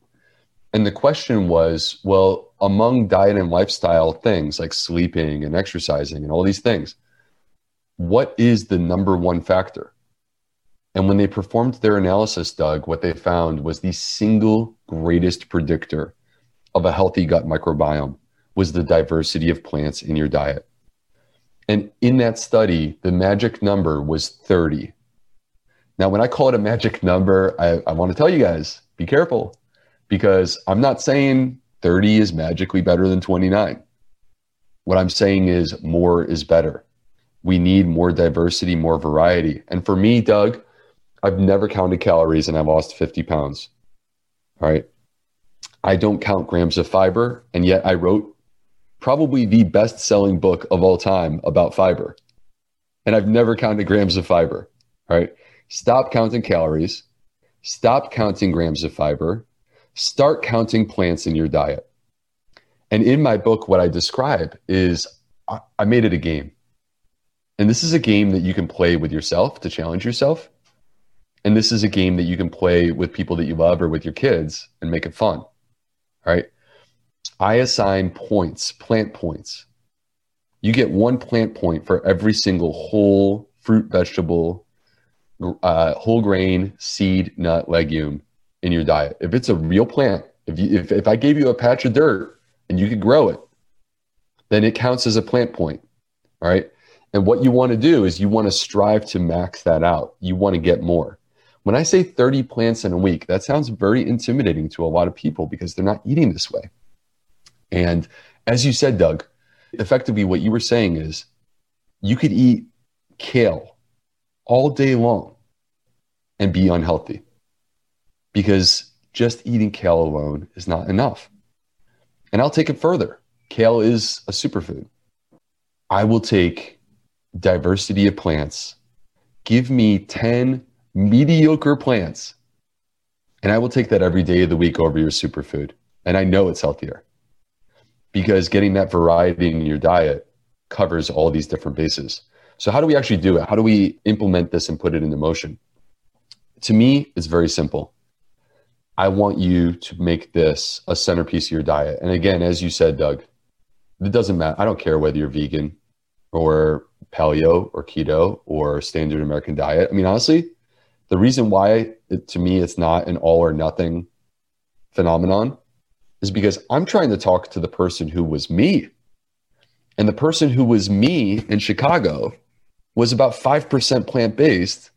And the question was well, among diet and lifestyle things like sleeping and exercising and all these things, what is the number one factor? And when they performed their analysis, Doug, what they found was the single greatest predictor of a healthy gut microbiome was the diversity of plants in your diet. And in that study, the magic number was 30. Now, when I call it a magic number, I, I want to tell you guys be careful because I'm not saying 30 is magically better than 29. What I'm saying is more is better. We need more diversity, more variety. And for me, Doug, I've never counted calories and I've lost 50 pounds. All right. I don't count grams of fiber. And yet I wrote probably the best selling book of all time about fiber. And I've never counted grams of fiber. All right. Stop counting calories. Stop counting grams of fiber. Start counting plants in your diet. And in my book, what I describe is I made it a game. And this is a game that you can play with yourself to challenge yourself. And this is a game that you can play with people that you love or with your kids and make it fun. Right? I assign points, plant points. You get one plant point for every single whole fruit, vegetable, uh, whole grain, seed, nut, legume in your diet. If it's a real plant, if, you, if, if I gave you a patch of dirt and you could grow it, then it counts as a plant point. All right. And what you want to do is you want to strive to max that out. You want to get more. When I say 30 plants in a week, that sounds very intimidating to a lot of people because they're not eating this way. And as you said, Doug, effectively what you were saying is you could eat kale all day long and be unhealthy because just eating kale alone is not enough. And I'll take it further. Kale is a superfood. I will take diversity of plants. Give me 10 mediocre plants. And I will take that every day of the week over your superfood. And I know it's healthier because getting that variety in your diet covers all these different bases. So, how do we actually do it? How do we implement this and put it into motion? To me, it's very simple. I want you to make this a centerpiece of your diet. And again, as you said, Doug, it doesn't matter. I don't care whether you're vegan or paleo or keto or standard American diet. I mean, honestly, the reason why it, to me it's not an all or nothing phenomenon is because I'm trying to talk to the person who was me. And the person who was me in Chicago was about 5% plant based.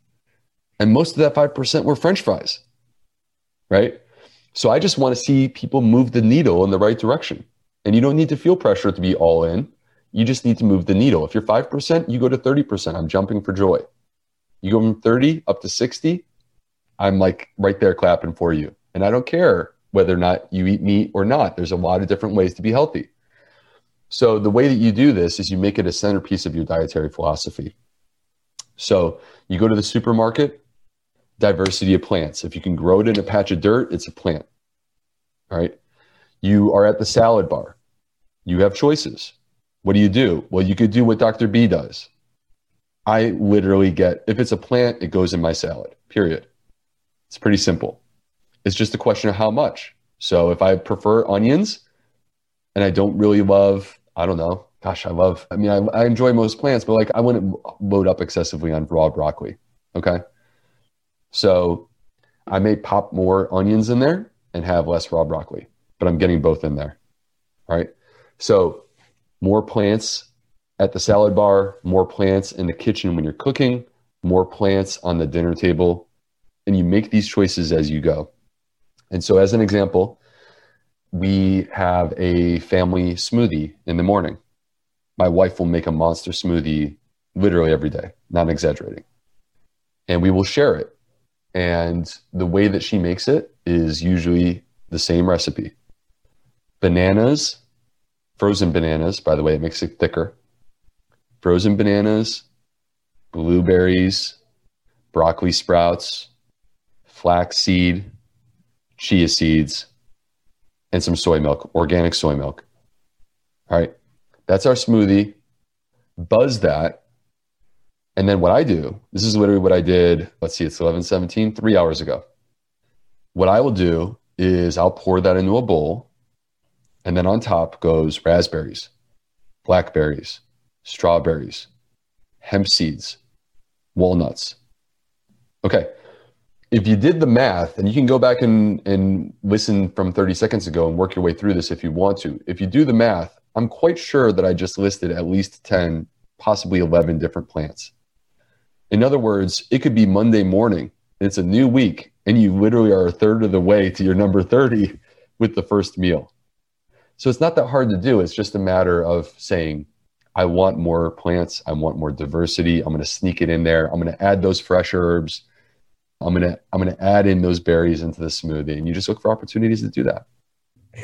And most of that 5% were French fries. Right. So I just want to see people move the needle in the right direction. And you don't need to feel pressure to be all in. You just need to move the needle. If you're 5%, you go to 30%. I'm jumping for joy. You go from 30 up to 60, I'm like right there clapping for you. And I don't care whether or not you eat meat or not. There's a lot of different ways to be healthy. So the way that you do this is you make it a centerpiece of your dietary philosophy. So you go to the supermarket, diversity of plants. If you can grow it in a patch of dirt, it's a plant. All right. You are at the salad bar. You have choices. What do you do? Well, you could do what Dr. B does. I literally get, if it's a plant, it goes in my salad, period. It's pretty simple. It's just a question of how much. So if I prefer onions and I don't really love, I don't know, gosh, I love, I mean, I, I enjoy most plants, but like I wouldn't load up excessively on raw broccoli. Okay. So I may pop more onions in there and have less raw broccoli, but I'm getting both in there. Right. So more plants at the salad bar, more plants in the kitchen when you're cooking, more plants on the dinner table. And you make these choices as you go. And so, as an example, we have a family smoothie in the morning. My wife will make a monster smoothie literally every day, not exaggerating. And we will share it. And the way that she makes it is usually the same recipe. Bananas, frozen bananas, by the way, it makes it thicker. Frozen bananas, blueberries, broccoli sprouts, flaxseed, chia seeds, and some soy milk, organic soy milk. All right. That's our smoothie. Buzz that. And then what I do, this is literally what I did. Let's see, it's 11 17, three hours ago. What I will do is I'll pour that into a bowl. And then on top goes raspberries, blackberries, strawberries, hemp seeds, walnuts. Okay. If you did the math, and you can go back and, and listen from 30 seconds ago and work your way through this if you want to. If you do the math, I'm quite sure that I just listed at least 10, possibly 11 different plants. In other words, it could be Monday morning, it's a new week, and you literally are a third of the way to your number 30 with the first meal. So it's not that hard to do. It's just a matter of saying, I want more plants. I want more diversity. I'm going to sneak it in there. I'm going to add those fresh herbs. I'm going to I'm going to add in those berries into the smoothie, and you just look for opportunities to do that.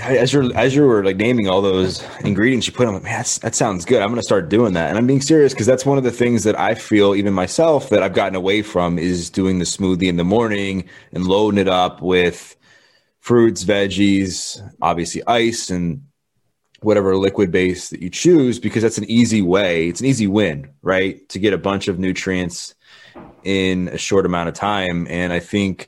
As you're as you were like naming all those ingredients you put, I'm like, man, that sounds good. I'm going to start doing that, and I'm being serious because that's one of the things that I feel, even myself, that I've gotten away from is doing the smoothie in the morning and loading it up with fruits, veggies, obviously ice, and whatever liquid base that you choose because that's an easy way it's an easy win right to get a bunch of nutrients in a short amount of time and i think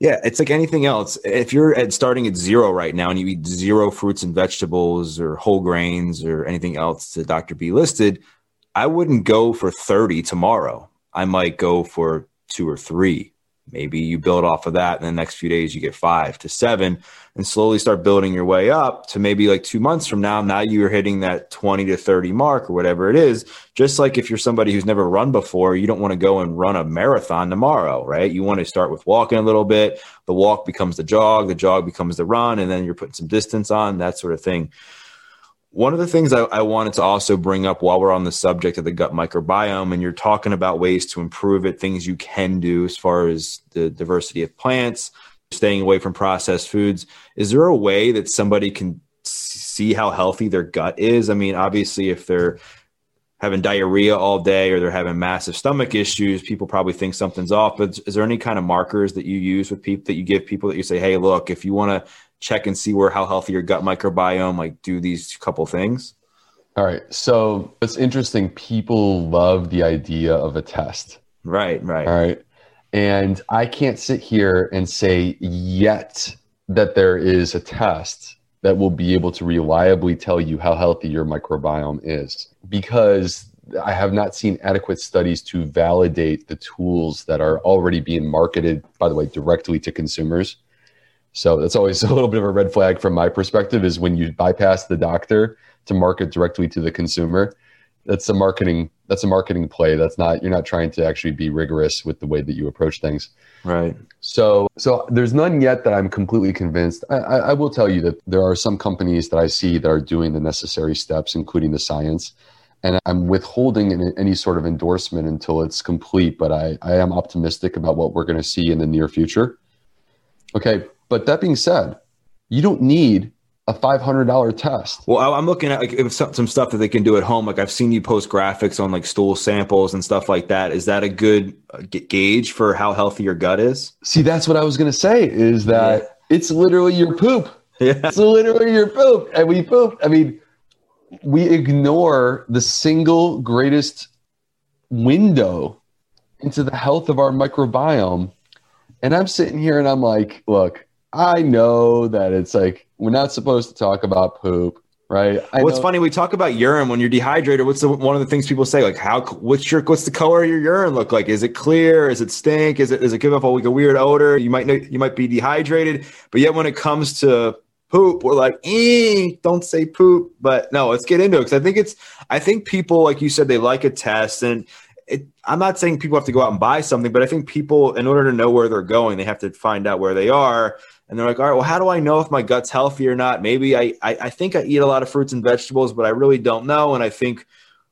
yeah it's like anything else. If you're at starting at zero right now and you eat zero fruits and vegetables or whole grains or anything else that dr b listed i wouldn't go for 30 tomorrow. I might go for two or three maybe you build off of that in the next few days you get five to seven and slowly start building your way up to maybe like two months from now. Now you're hitting that 20 to 30 mark or whatever it is. Just like if you're somebody who's never run before, you don't want to go and run a marathon tomorrow, right? You want to start with walking a little bit. The walk becomes the jog, the jog becomes the run, and then you're putting some distance on, that sort of thing. One of the things I, I, wanted to also bring up while we're on the subject of the gut microbiome, and you're talking about ways to improve it, things you can do as far as the diversity of plants, staying away from processed foods. Is there a way that somebody can see how healthy their gut is? I mean, obviously, if they're having diarrhea all day or they're having massive stomach issues, people probably think something's off. But is there any kind of markers that you use with people that you give people that you say, hey, look, if you want to check and see where how healthy your gut microbiome, like do these couple things? All right. So it's interesting. People love the idea of a test. Right, right. All right. And I can't sit here and say yet that there is a test that will be able to reliably tell you how healthy your microbiome is because I have not seen adequate studies to validate the tools that are already being marketed, by the way, directly to consumers. So that's always a little bit of a red flag from my perspective is when you bypass the doctor to market directly to the consumer that's a marketing that's a marketing play. That's not you're not trying to actually be rigorous with the way that you approach things. Right. So so there's none yet that i'm completely convinced. I, I, I will tell you that there are some companies that i see that are doing the necessary steps including the science and i'm withholding any sort of endorsement until it's complete but i, I am optimistic about what we're going to see in the near future okay but that being said you don't need a $500 test. Well, I'm looking at like some stuff that they can do at home. Like I've seen you post graphics on like stool samples and stuff like that. Is that a good uh, gauge for how healthy your gut is? See, that's what I was going to say is that yeah. it's literally your poop. Yeah. It's literally your poop. And we poop. I mean, we ignore the single greatest window into the health of our microbiome. And I'm sitting here and I'm like, look, I know that it's like we're not supposed to talk about poop, right? I What's know- funny, we talk about urine when you're dehydrated. What's the, one of the things people say? Like, how? What's your? What's the color of your urine look like? Is it clear? Is it stink? Is it? Does it give off a, like a weird odor? You might know. You might be dehydrated, but yet when it comes to poop, we're like, eh, don't say poop. But no, let's get into it because I think it's. I think people, like you said, they like a test and. It, I'm not saying people have to go out and buy something, but I think people, in order to know where they're going, they have to find out where they are and they're like, all right, well, how do I know if my gut's healthy or not? Maybe I, I, I think I eat a lot of fruits and vegetables, but I really don't know. And I think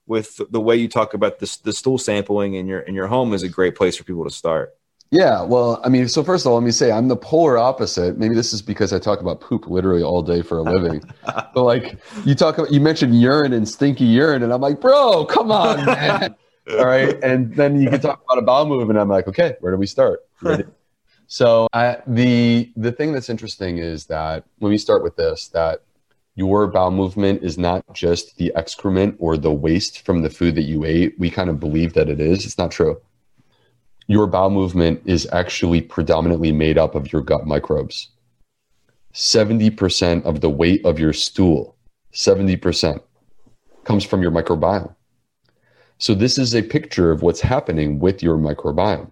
with the way you talk about this, the stool sampling in your in your home is a great place for people to start. Yeah, well, I mean, so first of all, let me say I'm the polar opposite. Maybe this is because I talk about poop literally all day for a living. but like you talk about, you mentioned urine and stinky urine, and I'm like, bro, come on, man. all right, and then you can talk about a bowel movement. I'm like, okay, where do we start? So I, the the thing that's interesting is that when we start with this, that your bowel movement is not just the excrement or the waste from the food that you ate. We kind of believe that it is. It's not true your bowel movement is actually predominantly made up of your gut microbes. 70% of the weight of your stool, 70%, comes from your microbiome. So, this is a picture of what's happening with your microbiome.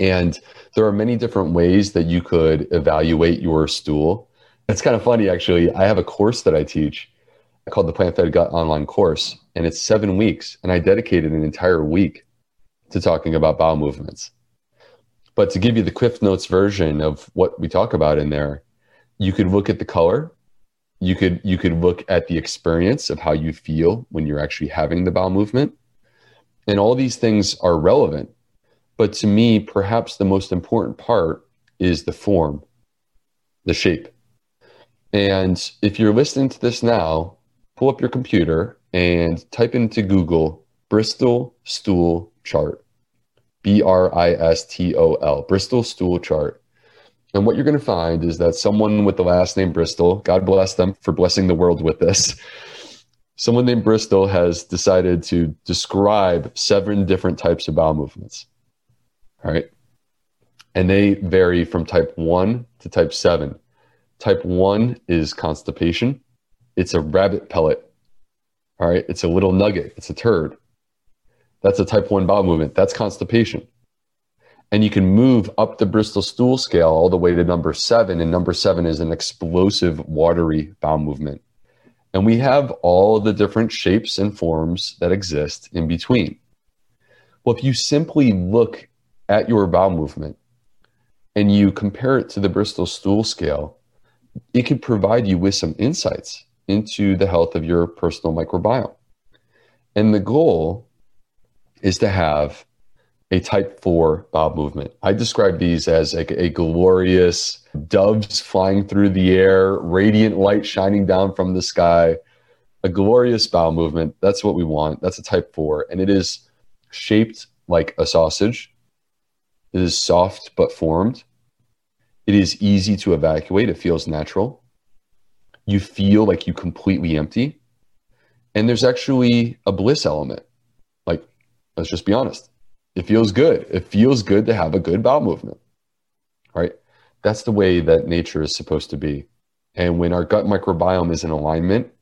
And there are many different ways that you could evaluate your stool. It's kind of funny, actually. I have a course that I teach called the Plant Fed Gut Online course, and it's seven weeks. And I dedicated an entire week to talking about bowel movements. But to give you the Cliff Notes version of what we talk about in there, you could look at the color. You could you could look at the experience of how you feel when you're actually having the bowel movement. And all these things are relevant. But to me, perhaps the most important part is the form, the shape. And if you're listening to this now, pull up your computer and type into Google Bristol stool chart. B R I S T O L, Bristol stool chart. And what you're going to find is that someone with the last name Bristol, God bless them for blessing the world with this, someone named Bristol has decided to describe seven different types of bowel movements. All right. And they vary from type one to type seven. Type one is constipation, it's a rabbit pellet. All right. It's a little nugget, it's a turd. That's a type 1 bowel movement. That's constipation. And you can move up the Bristol stool scale all the way to number seven. And number seven is an explosive, watery bowel movement. And we have all the different shapes and forms that exist in between. Well, if you simply look at your bowel movement and you compare it to the Bristol stool scale, it can provide you with some insights into the health of your personal microbiome. And the goal is to have a type 4 bowel movement. I describe these as a, a, glorious doves flying through the air, radiant light shining down from the sky, a glorious bow movement. That's what we want. That's a type 4. And it is shaped like a sausage. It is soft but formed. It is easy to evacuate. It feels natural. You feel like you completely empty. And there's actually a bliss element Let's just be honest. It feels good. It feels good to have a good bowel movement, right? That's the way that nature is supposed to be. And when our gut microbiome is in alignment,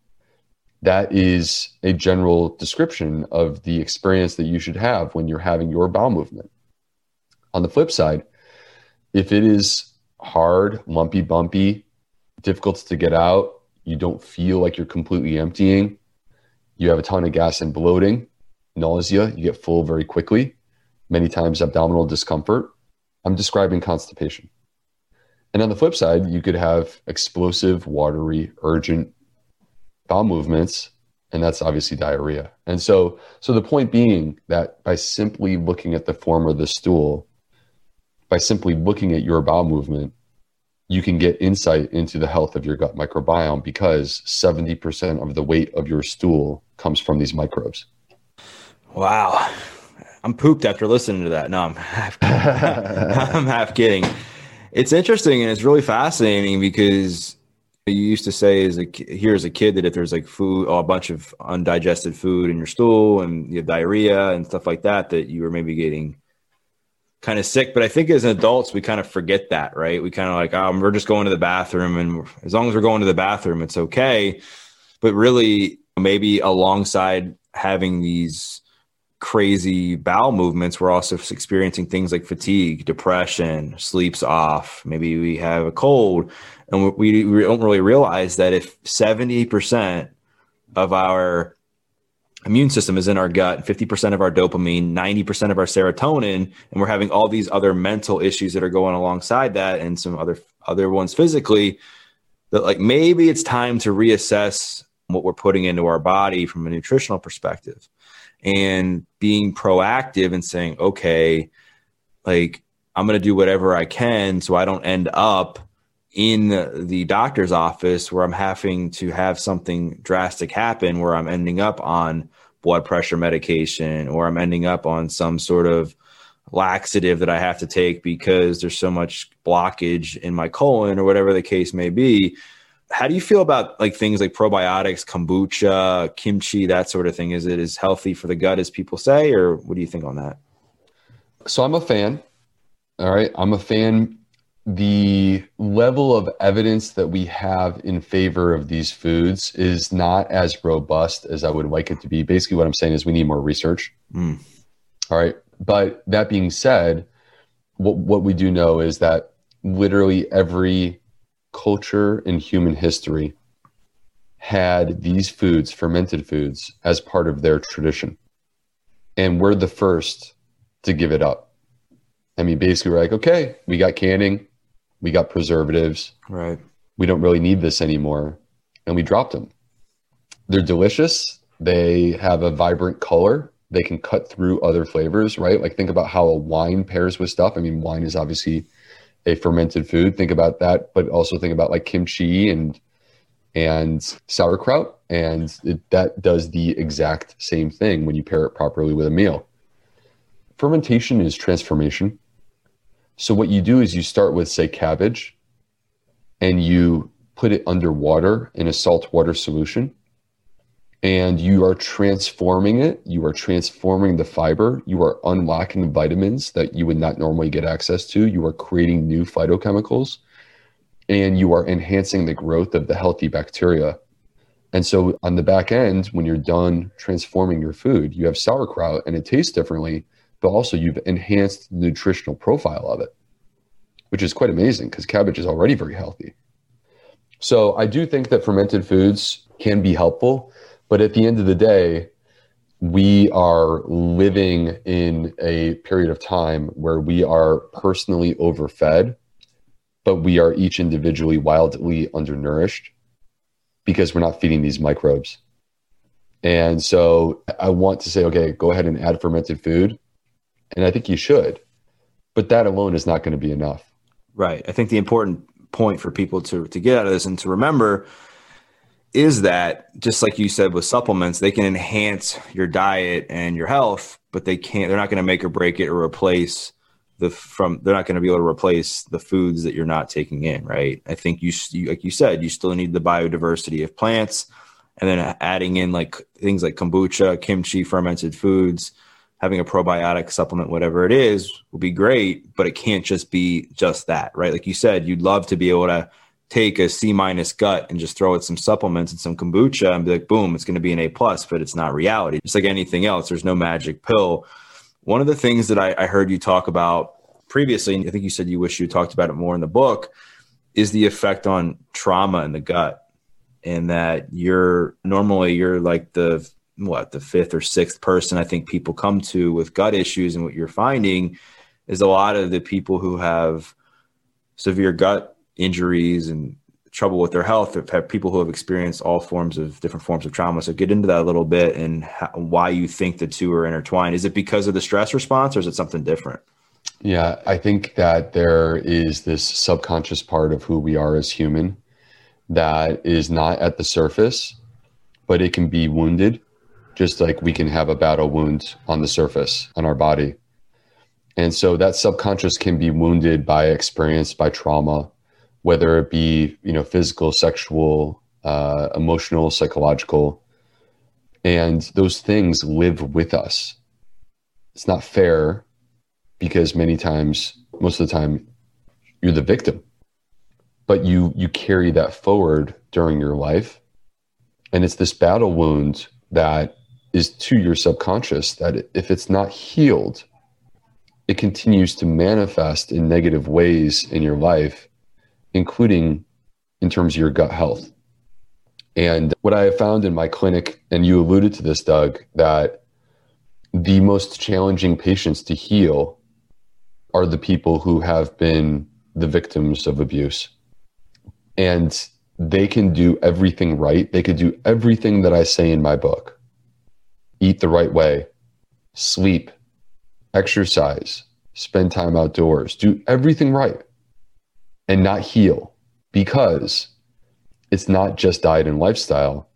that is a general description of the experience that you should have when you're having your bowel movement. On the flip side, if it is hard, lumpy, bumpy, difficult to get out, you don't feel like you're completely emptying, you have a ton of gas and bloating, nausea, you get full very quickly, many times abdominal discomfort. I'm describing constipation. And on the flip side, you could have explosive, watery, urgent bowel movements, and that's obviously diarrhea. And so, so the point being that by simply looking at the form of the stool, by simply looking at your bowel movement, you can get insight into the health of your gut microbiome because 70% of the weight of your stool comes from these microbes. Wow. I'm pooped after listening to that. No, I'm half, I'm half kidding. It's interesting and it's really fascinating because you used to say as a here as a kid that if there's like food, oh, a bunch of undigested food in your stool and you have diarrhea and stuff like that, that you were maybe getting kind of sick. But I think as adults, we kind of forget that, right? We kind of like, oh, we're just going to the bathroom, and as long as we're going to the bathroom, it's okay. But really, maybe alongside having these crazy bowel movements, we're also experiencing things like fatigue, depression, sleeps off. Maybe we have a cold, and we, we don't really realize that if 70% of our immune system is in our gut, 50% of our dopamine, 90% of our serotonin, and we're having all these other mental issues that are going alongside that and some other other ones physically, that like maybe it's time to reassess what we're putting into our body from a nutritional perspective and being proactive and saying, okay, like I'm going to do whatever I can so I don't end up in the doctor's office where I'm having to have something drastic happen where I'm ending up on blood pressure medication or I'm ending up on some sort of laxative that I have to take because there's so much blockage in my colon or whatever the case may be. How do you feel about like things like probiotics, kombucha, kimchi, that sort of thing? Is it as healthy for the gut as people say, or what do you think on that? So I'm a fan. All right. I'm a fan. The level of evidence that we have in favor of these foods is not as robust as I would like it to be. Basically, what I'm saying is we need more research. Mm. All right. But that being said, what, what we do know is that literally every culture in human history had these foods, fermented foods, as part of their tradition. And we're the first to give it up. I mean, basically, we're like, okay, we got canning, we got preservatives. Right. We don't really need this anymore. And we dropped them. They're delicious. They have a vibrant color they can cut through other flavors, right? Like think about how a wine pairs with stuff. I mean, wine is obviously a fermented food. Think about that, but also think about like kimchi and and sauerkraut, and it, that does the exact same thing when you pair it properly with a meal. Fermentation is transformation. So what you do is you start with say cabbage, and you put it under water in a salt water solution and you are transforming it. You are transforming the fiber. You are unlocking vitamins that you would not normally get access to. You are creating new phytochemicals and you are enhancing the growth of the healthy bacteria. And so, on the back end, when you're done transforming your food, you have sauerkraut and it tastes differently, but also you've enhanced the nutritional profile of it, which is quite amazing because cabbage is already very healthy. So, I do think that fermented foods can be helpful but at the end of the day, we are living in a period of time where we are personally overfed, but we are each individually wildly undernourished because we're not feeding these microbes. And so I want to say, okay, go ahead and add fermented food. And I think you should, but that alone is not going to be enough. Right. I think the important point for people to, to get out of this and to remember is that just like you said with supplements, they can enhance your diet and your health, but they can't. They're not going to make or break it or replace the from. They're not going to be able to replace the foods that you're not taking in. Right. I think you, you like you said, you still need the biodiversity of plants, and then adding in like things like kombucha, kimchi, fermented foods. Having a probiotic supplement, whatever it is, will be great, but it can't just be just that, right? Like you said, you'd love to be able to take a C minus gut and just throw it some supplements and some kombucha and be like, boom, it's going to be an A plus, but it's not reality. Just like anything else, there's no magic pill. One of the things that I, I heard you talk about previously, and I think you said you wish you talked about it more in the book, is the effect on trauma in the gut. And that you're normally you're like the what the fifth or sixth person I think people come to with gut issues, and what you're finding is a lot of the people who have severe gut injuries and trouble with their health have, people who have experienced all forms of different forms of trauma. So get into that a little bit and how, why you think the two are intertwined. Is it because of the stress response or is it something different? Yeah, I think that there is this subconscious part of who we are as human that is not at the surface, but it can be wounded, just like we can have a battle wound on the surface on our body. And so that subconscious can be wounded by experience, by trauma, whether it be you know physical, sexual, uh, emotional, psychological, and those things live with us. It's not fair because many times, most of the time, you're the victim, but you you carry that forward during your life, and it's this battle wound that is to your subconscious that if it's not healed, it continues to manifest in negative ways in your life including in terms of your gut health. And what I have found in my clinic, and you alluded to this, Doug, that the most challenging patients to heal are the people who have been the victims of abuse. And they can do everything right. They could do everything that I say in my book eat the right way, sleep, exercise, spend time outdoors, do everything right, and not heal because it's not just diet and lifestyle.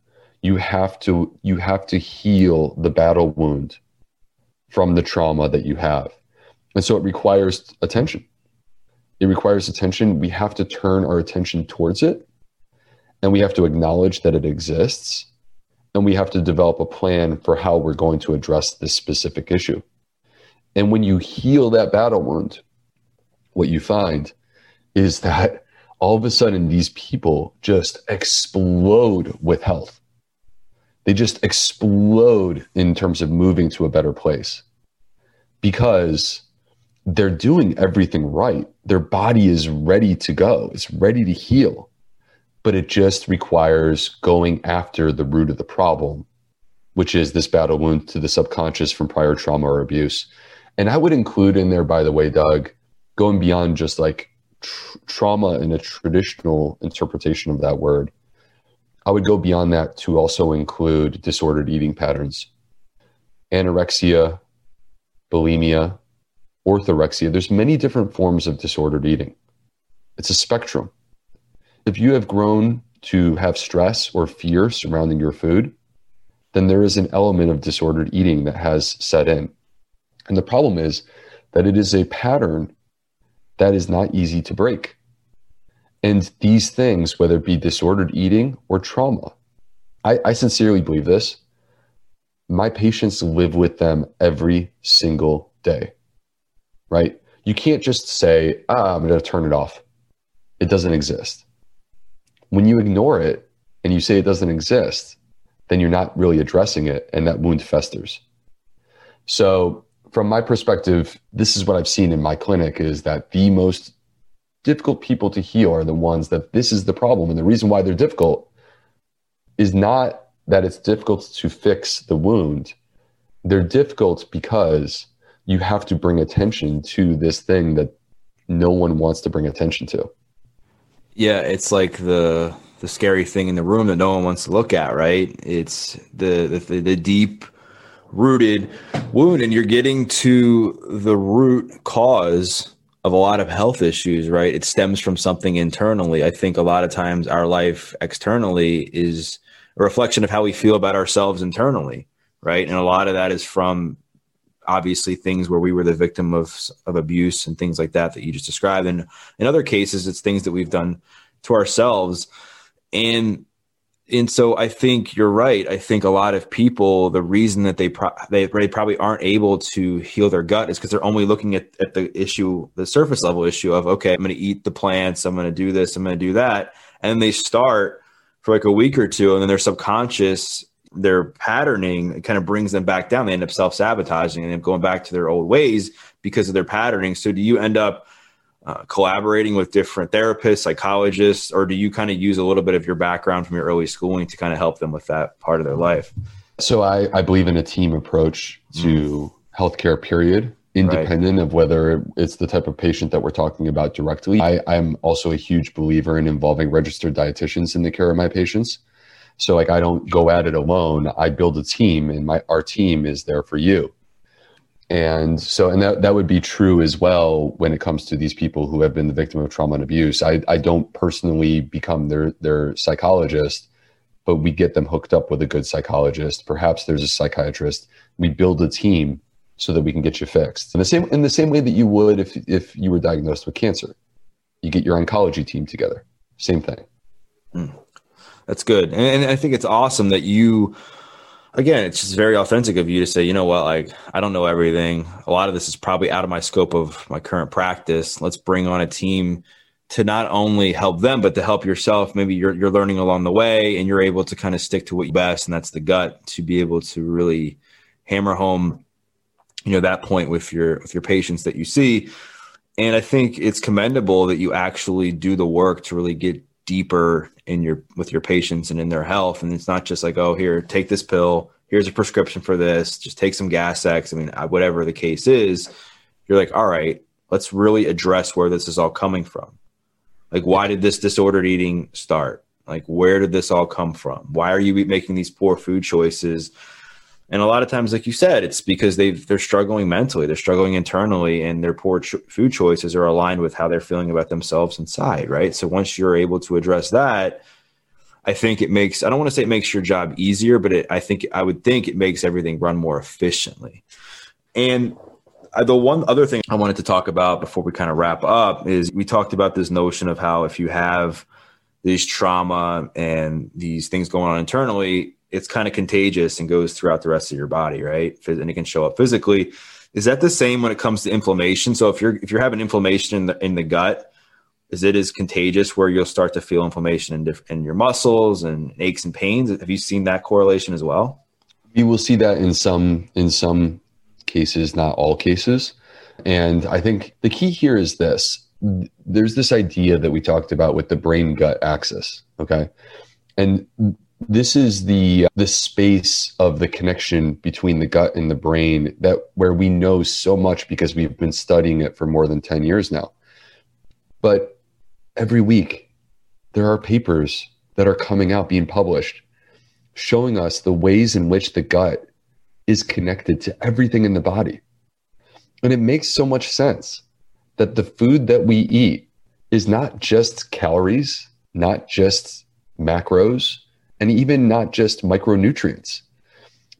You have to you have to heal the battle wound from the trauma that you have. And so it requires attention. It requires attention. We have to turn our attention towards it and we have to acknowledge that it exists and we have to develop a plan for how we're going to address this specific issue. And when you heal that battle wound, what you find is that all of a sudden these people just explode with health. They just explode in terms of moving to a better place because they're doing everything right. Their body is ready to go, it's ready to heal, but it just requires going after the root of the problem, which is this battle wound to the subconscious from prior trauma or abuse. And I would include in there, by the way, Doug, going beyond just like tr- trauma in a traditional interpretation of that word, I would go beyond that to also include disordered eating patterns, anorexia, bulimia, orthorexia. There's many different forms of disordered eating. It's a spectrum. If you have grown to have stress or fear surrounding your food, then there is an element of disordered eating that has set in. And the problem is that it is a pattern that is not easy to break. And these things, whether it be disordered eating or trauma, I, I sincerely believe this. My patients live with them every single day, right? You can't just say, ah, I'm going to turn it off. It doesn't exist. When you ignore it and you say it doesn't exist, then you're not really addressing it and that wound festers. So from my perspective, this is what I've seen in my clinic is that the most difficult people to heal are the ones that this is the problem. And the reason why they're difficult is not that it's difficult to fix the wound. They're difficult because you have to bring attention to this thing that no one wants to bring attention to. Yeah, it's like the the scary thing in the room that no one wants to look at, right? It's the the, the deep rooted wound and you're getting to the root cause of a lot of health issues right? It stems from something internally. I think a lot of times our life externally is a reflection of how we feel about ourselves internally right? And a lot of that is from obviously things where we were the victim of of abuse and things like that that you just described. And in other cases it's things that we've done to ourselves. And and so I think you're right. I think a lot of people, the reason that they pro- they, they probably aren't able to heal their gut is because they're only looking at, at the issue, the surface level issue of okay, I'm going to eat the plants, I'm going to do this, I'm going to do that, and they start for like a week or two, and then their subconscious, their patterning, kind of brings them back down. They end up self sabotaging and going back to their old ways because of their patterning. So do you end up uh, collaborating with different therapists, psychologists, or do you kind of use a little bit of your background from your early schooling to kind of help them with that part of their life? So I, I believe in a team approach to mm. healthcare, period, independent right. of whether it's the type of patient that we're talking about directly. I, I'm also a huge believer in involving registered dietitians in the care of my patients. So like I don't go at it alone. I build a team and my our team is there for you and so and that, that would be true as well when it comes to these people who have been the victim of trauma and abuse. I, I don't personally become their their psychologist but we get them hooked up with a good psychologist. Perhaps there's a psychiatrist. We build a team so that we can get you fixed. In the same in the same way that you would if if you were diagnosed with cancer. You get your oncology team together. Same thing. Mm. that's good. And, and i think it's awesome that you again, it's just very authentic of you to say, you know what, like I don't know everything. A lot of this is probably out of my scope of my current practice. Let's bring on a team to not only help them, but to help yourself. Maybe you're you're learning along the way and you're able to kind of stick to what you best, and that's the gut to be able to really hammer home, you know, that point with your with your patients that you see. And I think it's commendable that you actually do the work to really get deeper in your with your patients and in their health. And it's not just like oh here take this pill. Here's a prescription for this. Just take some gas x. I mean uh, whatever the case is you're like all right let's really address where this is all coming from. Like why did this disordered eating start? Like where did this all come from? Why are you making these poor food choices And a lot of times, like you said, it's because they they're struggling mentally, they're struggling internally, and their poor ch- food choices are aligned with how they're feeling about themselves inside, right? So once you're able to address that, I think it makes I don't want to say it makes your job easier, but it, I think I would think it makes everything run more efficiently. And the one other thing I wanted to talk about before we kind of wrap up is we talked about this notion of how if you have these trauma and these things going on internally, it's kind of contagious and goes throughout the rest of your body, right? And it can show up physically. Is that the same when it comes to inflammation? So if you're if you're having inflammation in the in the gut, is it as contagious where you'll start to feel inflammation in, diff- in your muscles and aches and pains? Have you seen that correlation as well? You will see that in some in some cases, not all cases. And I think the key here is this there's this idea that we talked about with the brain gut axis. Okay. And this is the uh, the space of the connection between the gut and the brain that where we know so much because we've been studying it for more than 10 years now. But every week there are papers that are coming out being published showing us the ways in which the gut is connected to everything in the body. And it makes so much sense that the food that we eat is not just calories, not just macros, and even not just micronutrients.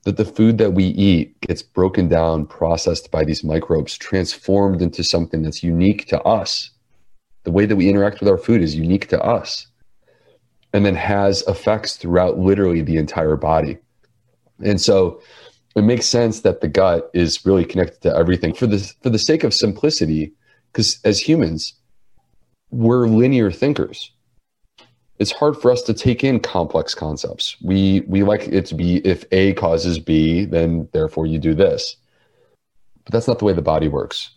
That the food that we eat gets broken down, processed by these microbes, transformed into something that's unique to us. The way that we interact with our food is unique to us and then has effects throughout literally the entire body. And so it makes sense that the gut is really connected to everything for the for the sake of simplicity because as humans we're linear thinkers it's hard for us to take in complex concepts. We we like it to be if a causes b then therefore you do this. But that's not the way the body works.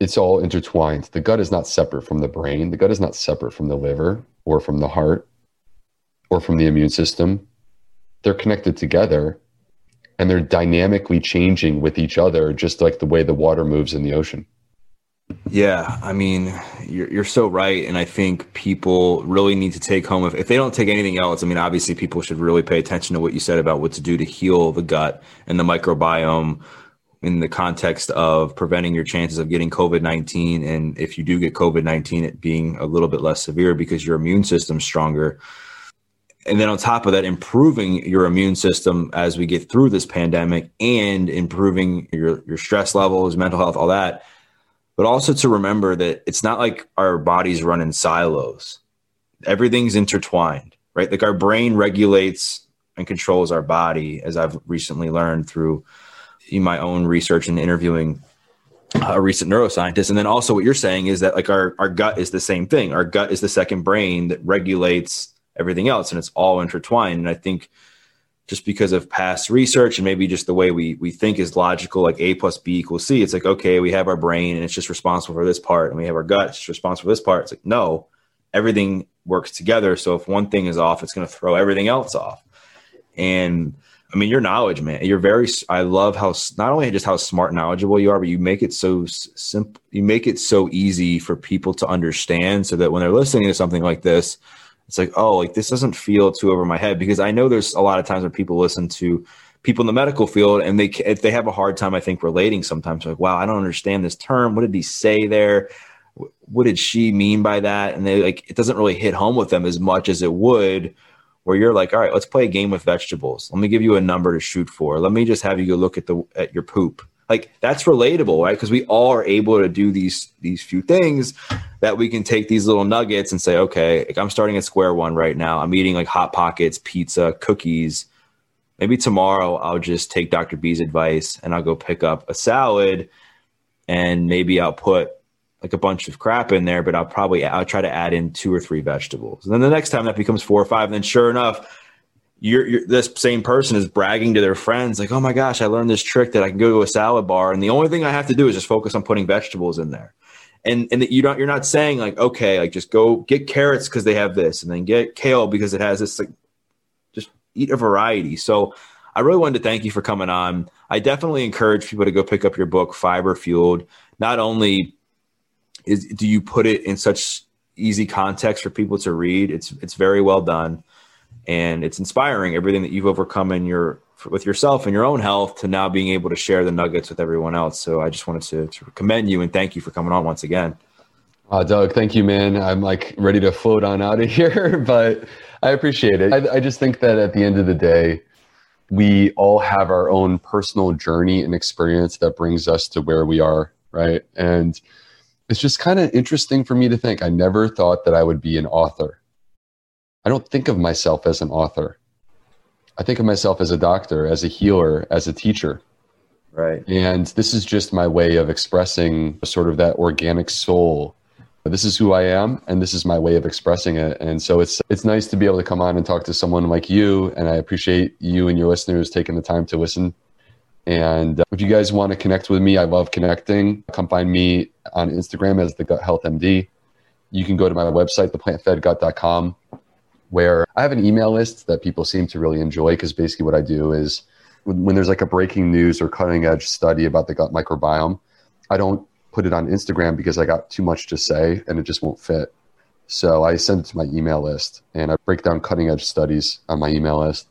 It's all intertwined. The gut is not separate from the brain. The gut is not separate from the liver or from the heart or from the immune system. They're connected together and they're dynamically changing with each other, just like the way the water moves in the ocean. Yeah, I mean, you're, you're so right. And I think people really need to take home, if, if they don't take anything else, I mean, obviously people should really pay attention to what you said about what to do to heal the gut and the microbiome in the context of preventing your chances of getting COVID 19. And if you do get COVID 19, it being a little bit less severe because your immune system's stronger and then on top of that improving your immune system as we get through this pandemic and improving your your stress levels mental health all that but also to remember that it's not like our bodies run in silos. Everything's intertwined right? Like our brain regulates and controls our body as i've recently learned through my own research and interviewing a recent neuroscientist. And then also what you're saying is that like our, our gut is the same thing. Our gut is the second brain that regulates everything else and it's all intertwined. And i think just because of past research and maybe just the way we we think is logical like a plus b equals c it's like okay we have our brain and it's just responsible for this part and we have our gut it's responsible for this part. It's like no everything works together. So if one thing is off it's going to throw everything else off. And i mean your knowledge man you're very i love how not only just how smart and knowledgeable you are but you make it so simple you make it so easy for people to understand so that when they're listening to something like this it's like, oh, like this doesn't feel too over my head because I know there's a lot of times when people listen to people in the medical field and they if they have a hard time, I think, relating sometimes. Like, wow, I don't understand this term. What did he say there? What did she mean by that? And they like it doesn't really hit home with them as much as it would where you're like, all right, let's play a game with vegetables. Let me give you a number to shoot for. Let me just have you go look at the at your poop like that's relatable right because we all are able to do these these few things that we can take these little nuggets and say okay like i'm starting at square one right now. I'm eating like hot pockets pizza cookies. Maybe tomorrow i'll just take dr b's advice and i'll go pick up a salad and maybe i'll put like a bunch of crap in there but i'll probably i'll try to add in two or three vegetables. And then the next time that becomes four or five and then sure enough you're, you're, this same person is bragging to their friends like oh my gosh i learned this trick that i can go to a salad bar. And the only thing i have to do is just focus on putting vegetables in there and and that you don't you're not saying like okay like just go get carrots because they have this and then get kale because it has this like just eat a variety. So i really wanted to thank you for coming on. I definitely encourage people to go pick up your book fiber fueled. Not only is do you put it in such easy context for people to read it's it's very well done and it's inspiring everything that you've overcome in your with yourself and your own health to now being able to share the nuggets with everyone else. So I just wanted to, to commend you and thank you for coming on once again. Uh, Doug, thank you, man. I'm like ready to float on out of here, but I appreciate it. I, I just think that at the end of the day, we all have our own personal journey and experience that brings us to where we are, right? And it's just kind of interesting for me to think. I never thought that I would be an author. I don't think of myself as an author. I think of myself as a doctor, as a healer, as a teacher. Right. And this is just my way of expressing sort of that organic soul. This is who I am, and this is my way of expressing it. And so it's it's nice to be able to come on and talk to someone like you. And I appreciate you and your listeners taking the time to listen. And uh, if you guys want to connect with me, I love connecting. Come find me on Instagram as the Gut Health MD. You can go to my website, theplantfedgut.com where I have an email list that people seem to really enjoy because basically what I do is when there's like a breaking news or cutting edge study about the gut microbiome, I don't put it on Instagram because I got too much to say and it just won't fit. So I send it to my email list and I break down cutting edge studies on my email list.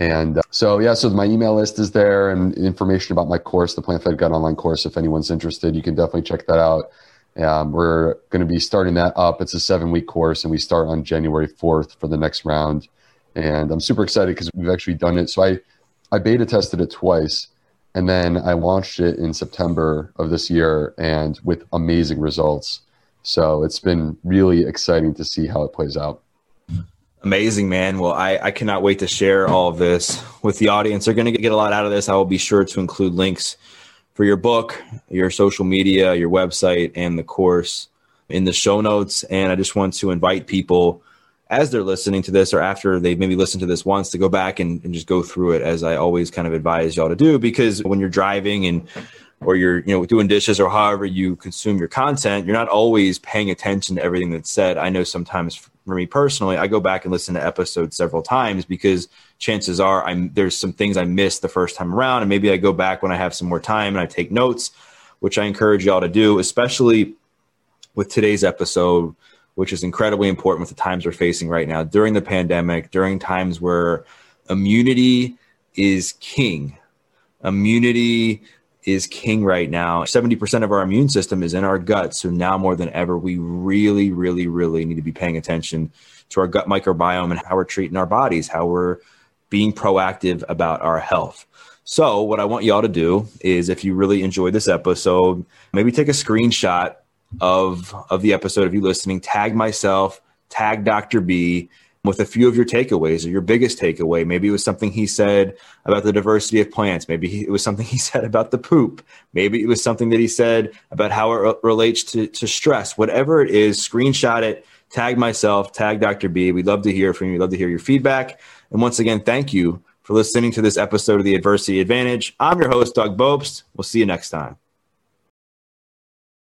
And uh, so, yeah, so my email list is there and information about my course, the Plant Fed Gut online course. If anyone's interested, you can definitely check that out. Um, we're going to be starting that up. It's a seven week course, and we start on January 4th for the next round. And I'm super excited because we've actually done it. So I, I beta tested it twice, and then I launched it in September of this year, and with amazing results. So it's been really exciting to see how it plays out. Amazing, man. Well, I, I cannot wait to share all of this with the audience. They're going to get a lot out of this. I will be sure to include links for your book, your social media, your website, and the course in the show notes. And I just want to invite people as they're listening to this or after they've maybe listened to this once to go back and, and just go through it as I always kind of advise y'all to do because when you're driving and or you're you know doing dishes or however you consume your content you're not always paying attention to everything that's said i know sometimes for me personally i go back and listen to episodes several times because chances are I'm there's some things I missed the first time around, and maybe I go back when I have some more time and I take notes, which I encourage y'all to do, especially with today's episode, which is incredibly important with the times we're facing right now during the pandemic, during times where immunity is king. Immunity is king right now. 70% of our immune system is in our gut. So now more than ever, we really, really, really need to be paying attention to our gut microbiome and how we're treating our bodies, how we're being proactive about our health. So, what I want y'all to do is if you really enjoyed this episode, maybe take a screenshot of of the episode of you're listening, tag myself, tag Dr. B with a few of your takeaways or your biggest takeaway. Maybe it was something he said about the diversity of plants. Maybe it was something he said about the poop. Maybe it was something that he said about how it relates to, to stress. Whatever it is, screenshot it, tag myself, tag Dr. B. We'd love to hear from you. We'd love to hear your feedback. And once again, thank you for listening to this episode of the Adversity Advantage. I'm your host, Doug Bopst. We'll see you next time.